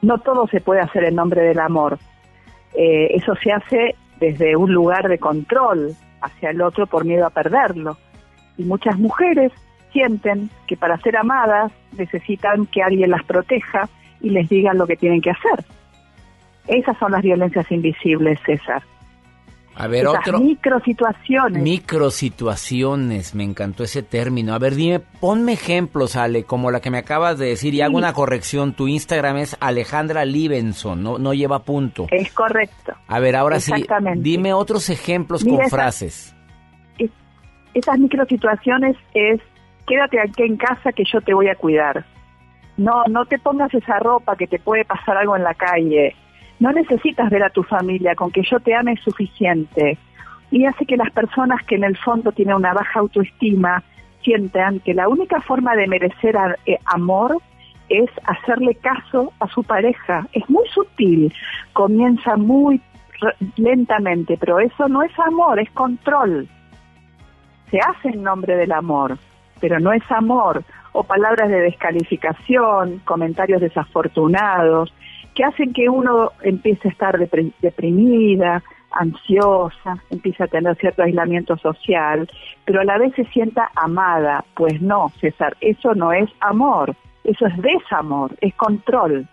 No todo se puede hacer en nombre del amor. Eh, eso se hace desde un lugar de control hacia el otro por miedo a perderlo. Y muchas mujeres sienten que para ser amadas necesitan que alguien las proteja y les digan lo que tienen que hacer. Esas son las violencias invisibles, César. A ver, Esas otro. Microsituaciones. Microsituaciones, me encantó ese término. A ver, dime, ponme ejemplos, Ale, como la que me acabas de decir y hago una corrección. Tu Instagram es Alejandra Libenson, no, no lleva punto. Es correcto. A ver, ahora sí, dime otros ejemplos Mira con esa- frases. Es- esas microsituaciones es quédate aquí en casa que yo te voy a cuidar. No, no te pongas esa ropa que te puede pasar algo en la calle. No necesitas ver a tu familia, con que yo te ame es suficiente. Y hace que las personas que en el fondo tienen una baja autoestima sientan que la única forma de merecer eh, amor es hacerle caso a su pareja. Es muy sutil, comienza muy lentamente, pero eso no es amor, es control se hace en nombre del amor, pero no es amor, o palabras de descalificación, comentarios desafortunados, que hacen que uno empiece a estar deprimida, ansiosa, empiece a tener cierto aislamiento social, pero a la vez se sienta amada. Pues no, César, eso no es amor, eso es desamor, es control.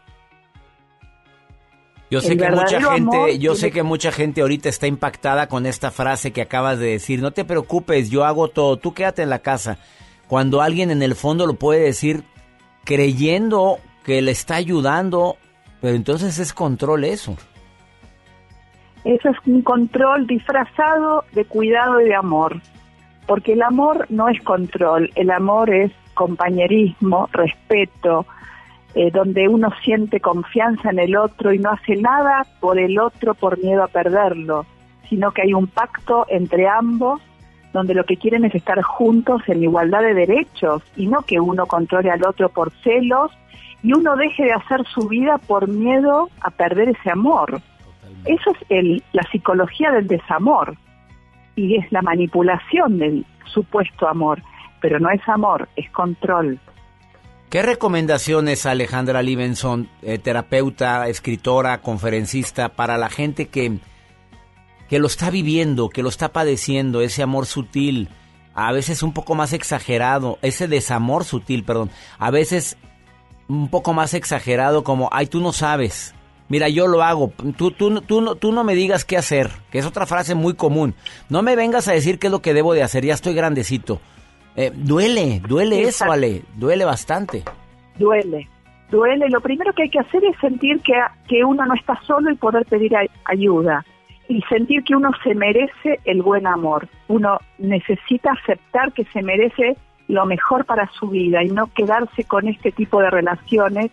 Yo sé El que mucha gente, yo sé que mucha gente ahorita está impactada con esta frase que acabas de decir. No te preocupes, yo hago todo, tú quédate en la casa. Cuando alguien en el fondo lo puede decir creyendo que le está ayudando, pero entonces es control eso. Eso es un control disfrazado de cuidado y de amor. Porque el amor no es control, el amor es compañerismo, respeto, eh, donde uno siente confianza en el otro y no hace nada por el otro por miedo a perderlo, sino que hay un pacto entre ambos donde lo que quieren es estar juntos en igualdad de derechos y no que uno controle al otro por celos y uno deje de hacer su vida por miedo a perder ese amor. Eso es el, la psicología del desamor y es la manipulación del supuesto amor, pero no es amor, es control. ¿Qué recomendaciones, Alejandra Libenson, eh, terapeuta, escritora, conferencista, para la gente que, que lo está viviendo, que lo está padeciendo, ese amor sutil, a veces un poco más exagerado, ese desamor sutil, perdón, a veces un poco más exagerado como, ay, tú no sabes, mira, yo lo hago, tú, tú, tú, no- tú no me digas qué hacer, que es otra frase muy común, no me vengas a decir qué es lo que debo de hacer, ya estoy grandecito. Eh, duele, duele eso. Ale, duele bastante. Duele, duele. Lo primero que hay que hacer es sentir que, que uno no está solo y poder pedir ay- ayuda. Y sentir que uno se merece el buen amor. Uno necesita aceptar que se merece lo mejor para su vida y no quedarse con este tipo de relaciones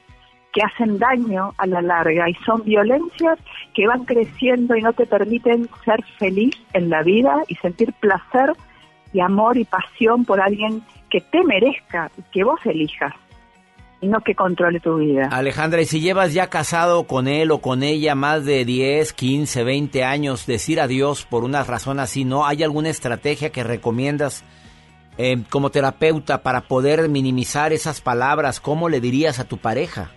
que hacen daño a la larga y son violencias que van creciendo y no te permiten ser feliz en la vida y sentir placer y amor y pasión por alguien que te merezca, que vos elijas y no que controle tu vida. Alejandra, y si llevas ya casado con él o con ella más de 10, 15, 20 años, decir adiós por una razón así, ¿no? ¿Hay alguna estrategia que recomiendas eh, como terapeuta para poder minimizar esas palabras? ¿Cómo le dirías a tu pareja?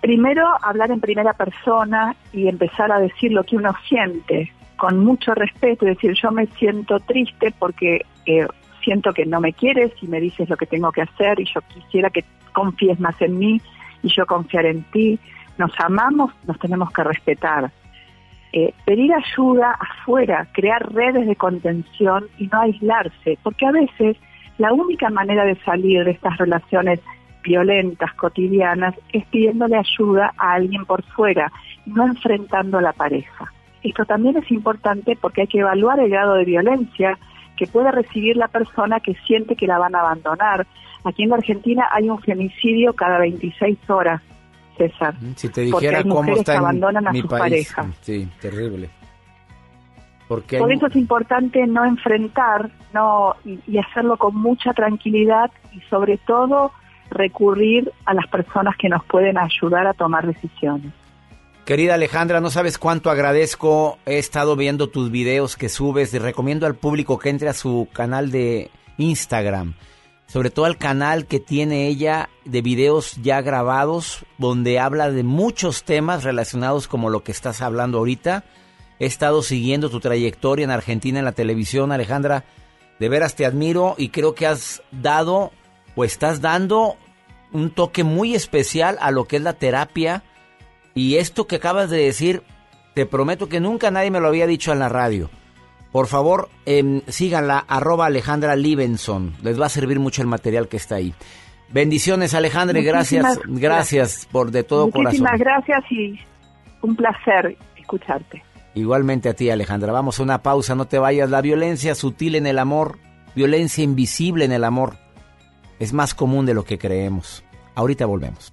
Primero, hablar en primera persona y empezar a decir lo que uno siente, con mucho respeto, decir yo me siento triste porque eh, siento que no me quieres y me dices lo que tengo que hacer y yo quisiera que confíes más en mí y yo confiar en ti. Nos amamos, nos tenemos que respetar. Eh, pedir ayuda afuera, crear redes de contención y no aislarse, porque a veces la única manera de salir de estas relaciones violentas, cotidianas, es pidiéndole ayuda a alguien por fuera, no enfrentando a la pareja. Esto también es importante porque hay que evaluar el grado de violencia que puede recibir la persona que siente que la van a abandonar. Aquí en la Argentina hay un femicidio cada 26 horas, César. Si te dijera cómo está que abandonan a mi sus país. parejas. Sí, terrible. Porque Por hay- eso es importante no enfrentar no y, y hacerlo con mucha tranquilidad y sobre todo recurrir a las personas que nos pueden ayudar a tomar decisiones. Querida Alejandra, no sabes cuánto agradezco. He estado viendo tus videos que subes y recomiendo al público que entre a su canal de Instagram. Sobre todo al canal que tiene ella de videos ya grabados, donde habla de muchos temas relacionados como lo que estás hablando ahorita. He estado siguiendo tu trayectoria en Argentina en la televisión, Alejandra. De veras te admiro y creo que has dado o estás dando un toque muy especial a lo que es la terapia. Y esto que acabas de decir, te prometo que nunca nadie me lo había dicho en la radio. Por favor, em, síganla, arroba Alejandra Libenson. Les va a servir mucho el material que está ahí. Bendiciones, Alejandra, gracias, Muchísimas gracias por de todo Muchísimas corazón. gracias y un placer escucharte. Igualmente a ti, Alejandra. Vamos a una pausa, no te vayas. La violencia sutil en el amor, violencia invisible en el amor, es más común de lo que creemos. Ahorita volvemos.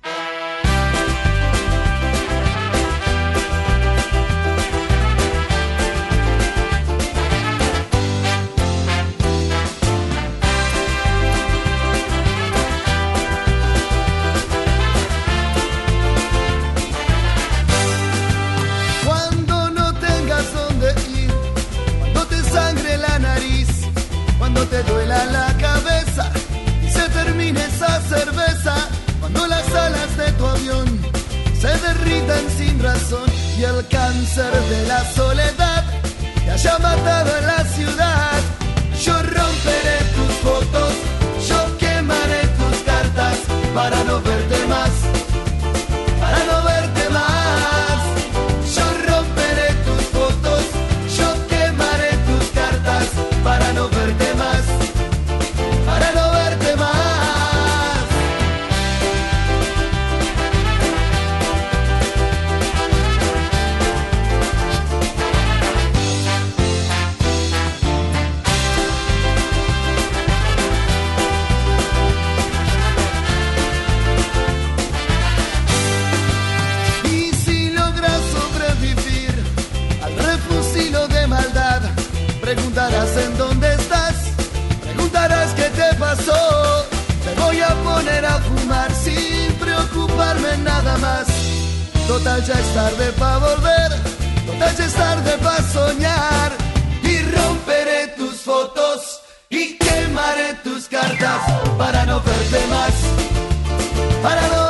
De la soledad te haya matado en la ciudad, Total ya es tarde para volver, total ya es tarde para soñar. Y romperé tus fotos y quemaré tus cartas para no verte más, para no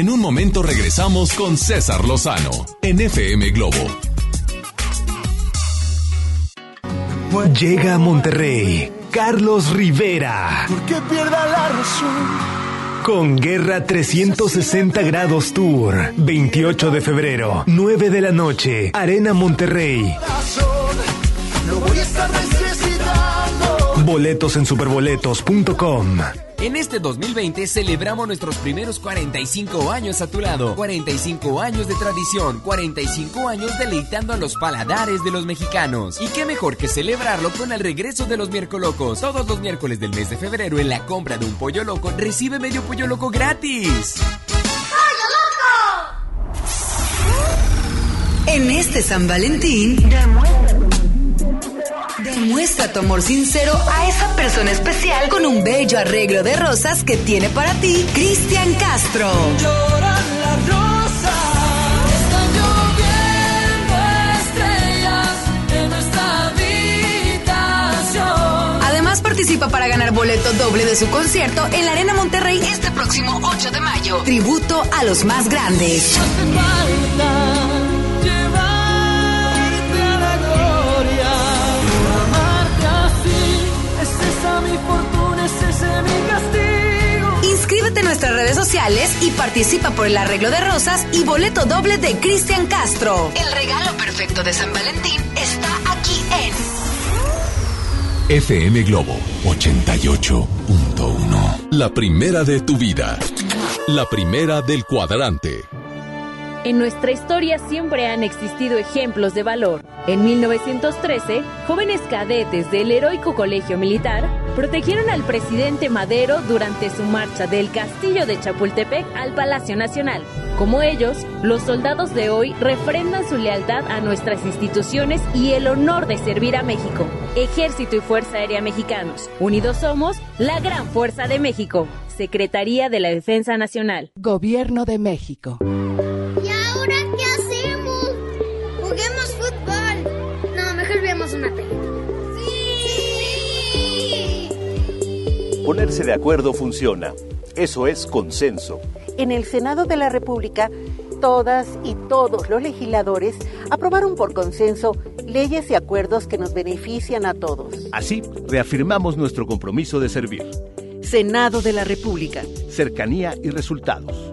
En un momento regresamos con César Lozano en FM Globo. Llega a Monterrey Carlos Rivera. Que pierda la razón. Con Guerra 360 Grados Tour. 28 de febrero, 9 de la noche. Arena Monterrey. Lo voy a estar. Boletos en superboletos.com. En este 2020 celebramos nuestros primeros 45 años a tu lado. 45 años de tradición, 45 años deleitando a los paladares de los mexicanos. Y qué mejor que celebrarlo con el regreso de los miércolocos. Todos los miércoles del mes de febrero en la compra de un pollo loco recibe medio pollo loco gratis. En este San Valentín, demuestra tu amor sincero a esa persona especial con un bello arreglo de rosas que tiene para ti Cristian Castro. Lloran las rosas. Están lloviendo estrellas en nuestra habitación. Además participa para ganar boleto doble de su concierto en la Arena Monterrey este próximo 8 de mayo. Tributo a los más grandes. Nuestras redes sociales y participa por el arreglo de rosas y boleto doble de Cristian Castro. El regalo perfecto de San Valentín está aquí en FM Globo 88.1. La primera de tu vida. La primera del cuadrante. En nuestra historia siempre han existido ejemplos de valor. En 1913, jóvenes cadetes del heroico colegio militar protegieron al presidente Madero durante su marcha del castillo de Chapultepec al Palacio Nacional. Como ellos, los soldados de hoy refrendan su lealtad a nuestras instituciones y el honor de servir a México. Ejército y Fuerza Aérea Mexicanos. Unidos somos la gran fuerza de México. Secretaría de la Defensa Nacional. Gobierno de México. Ponerse de acuerdo funciona. Eso es consenso. En el Senado de la República, todas y todos los legisladores aprobaron por consenso leyes y acuerdos que nos benefician a todos. Así, reafirmamos nuestro compromiso de servir. Senado de la República. Cercanía y resultados.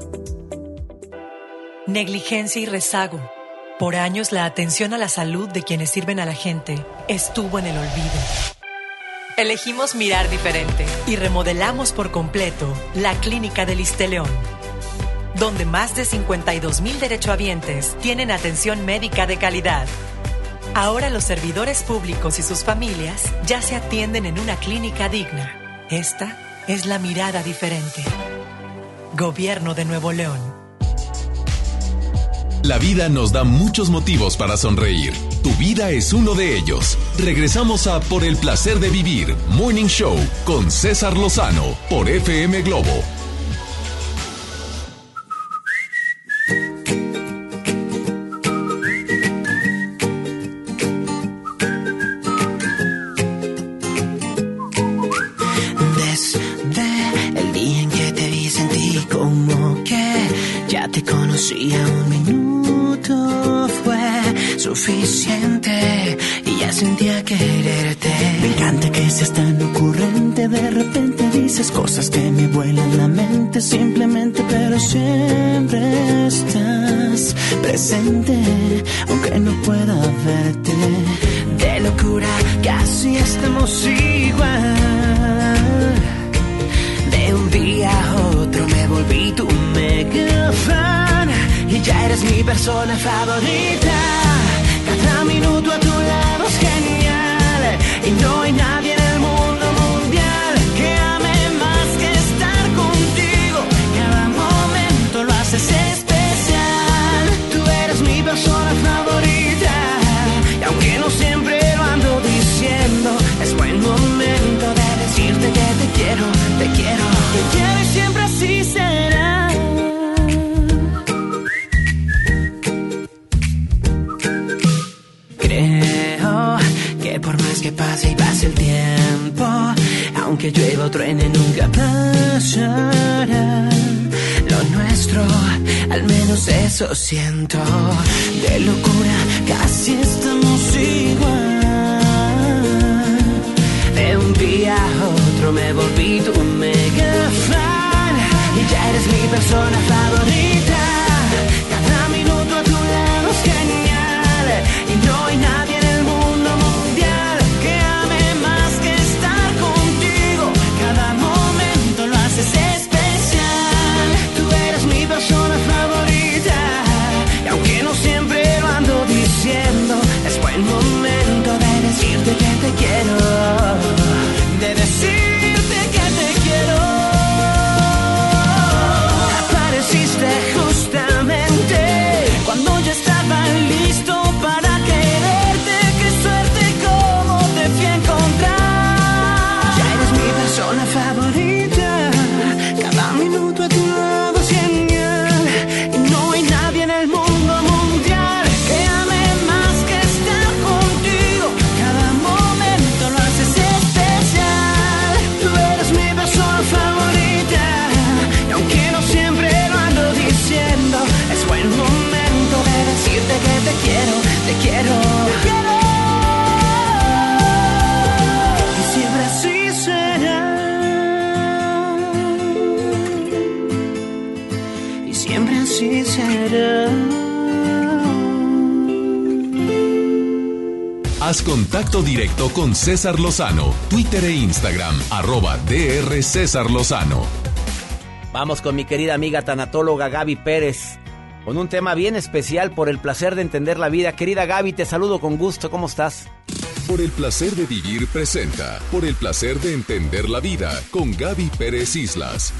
Negligencia y rezago. Por años la atención a la salud de quienes sirven a la gente estuvo en el olvido. Elegimos mirar diferente y remodelamos por completo la Clínica del León, donde más de 52 mil derechohabientes tienen atención médica de calidad. Ahora los servidores públicos y sus familias ya se atienden en una clínica digna. Esta es la mirada diferente. Gobierno de Nuevo León. La vida nos da muchos motivos para sonreír. Tu vida es uno de ellos. Regresamos a Por el placer de vivir, Morning Show, con César Lozano, por FM Globo. Con César Lozano, Twitter e Instagram, arroba DR César Lozano. Vamos con mi querida amiga tanatóloga Gaby Pérez, con un tema bien especial por el placer de entender la vida. Querida Gaby, te saludo con gusto, ¿cómo estás? Por el placer de vivir presenta, por el placer de entender la vida, con Gaby Pérez Islas.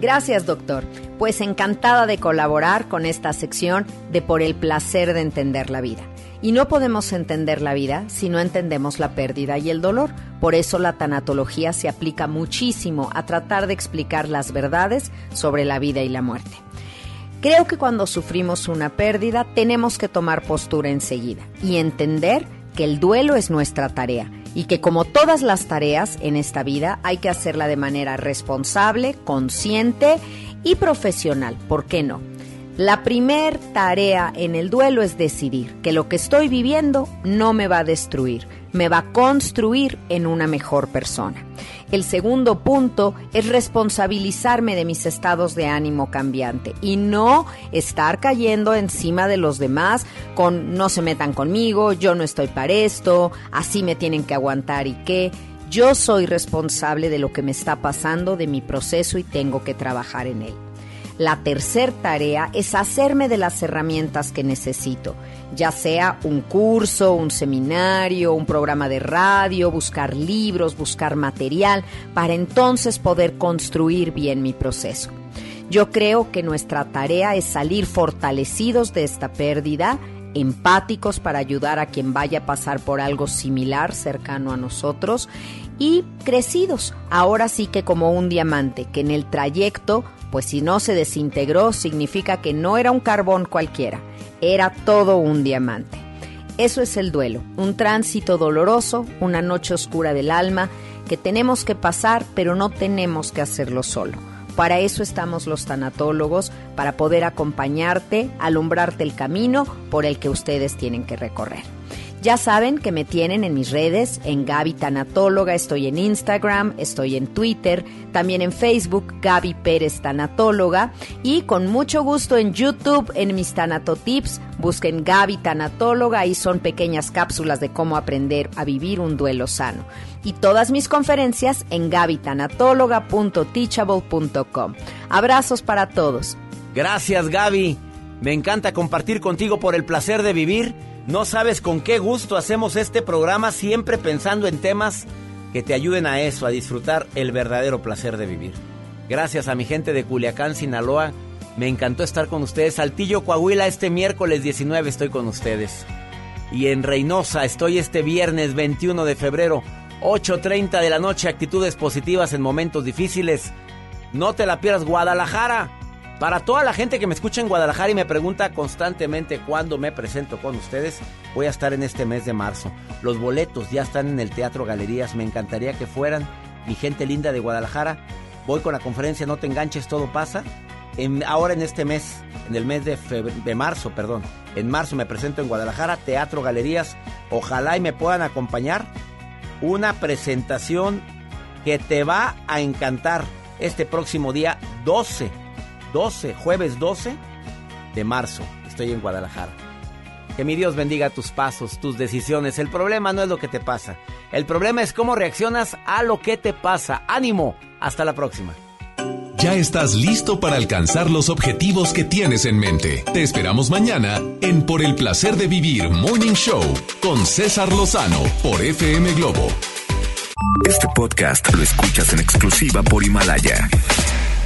Gracias, doctor. Pues encantada de colaborar con esta sección de Por el placer de entender la vida. Y no podemos entender la vida si no entendemos la pérdida y el dolor. Por eso la tanatología se aplica muchísimo a tratar de explicar las verdades sobre la vida y la muerte. Creo que cuando sufrimos una pérdida tenemos que tomar postura enseguida y entender que el duelo es nuestra tarea y que como todas las tareas en esta vida hay que hacerla de manera responsable, consciente y profesional. ¿Por qué no? La primer tarea en el duelo es decidir que lo que estoy viviendo no me va a destruir, me va a construir en una mejor persona. El segundo punto es responsabilizarme de mis estados de ánimo cambiante y no estar cayendo encima de los demás con no se metan conmigo, yo no estoy para esto, así me tienen que aguantar y qué. Yo soy responsable de lo que me está pasando, de mi proceso y tengo que trabajar en él. La tercer tarea es hacerme de las herramientas que necesito, ya sea un curso, un seminario, un programa de radio, buscar libros, buscar material, para entonces poder construir bien mi proceso. Yo creo que nuestra tarea es salir fortalecidos de esta pérdida, empáticos para ayudar a quien vaya a pasar por algo similar cercano a nosotros y crecidos, ahora sí que como un diamante, que en el trayecto, pues si no se desintegró, significa que no era un carbón cualquiera, era todo un diamante. Eso es el duelo, un tránsito doloroso, una noche oscura del alma, que tenemos que pasar, pero no tenemos que hacerlo solo. Para eso estamos los tanatólogos, para poder acompañarte, alumbrarte el camino por el que ustedes tienen que recorrer. Ya saben que me tienen en mis redes, en Gaby Tanatóloga, estoy en Instagram, estoy en Twitter, también en Facebook, Gaby Pérez Tanatóloga, y con mucho gusto en YouTube, en mis Tanatotips, busquen Gaby Tanatóloga, y son pequeñas cápsulas de cómo aprender a vivir un duelo sano. Y todas mis conferencias en gabytanatóloga.teachable.com. Abrazos para todos. Gracias Gaby. Me encanta compartir contigo por el placer de vivir. No sabes con qué gusto hacemos este programa siempre pensando en temas que te ayuden a eso, a disfrutar el verdadero placer de vivir. Gracias a mi gente de Culiacán, Sinaloa. Me encantó estar con ustedes. Saltillo, Coahuila, este miércoles 19 estoy con ustedes. Y en Reynosa estoy este viernes 21 de febrero, 8.30 de la noche, actitudes positivas en momentos difíciles. No te la pierdas, Guadalajara. Para toda la gente que me escucha en Guadalajara y me pregunta constantemente cuándo me presento con ustedes, voy a estar en este mes de marzo. Los boletos ya están en el Teatro Galerías, me encantaría que fueran. Mi gente linda de Guadalajara, voy con la conferencia No te enganches, todo pasa. En, ahora en este mes, en el mes de, de marzo, perdón, en marzo me presento en Guadalajara, Teatro Galerías. Ojalá y me puedan acompañar. Una presentación que te va a encantar este próximo día 12, 12, jueves 12 de marzo. Estoy en Guadalajara. Que mi Dios bendiga tus pasos, tus decisiones. El problema no es lo que te pasa. El problema es cómo reaccionas a lo que te pasa. Ánimo. Hasta la próxima. Ya estás listo para alcanzar los objetivos que tienes en mente. Te esperamos mañana en Por el placer de vivir Morning Show con César Lozano por FM Globo. Este podcast lo escuchas en exclusiva por Himalaya.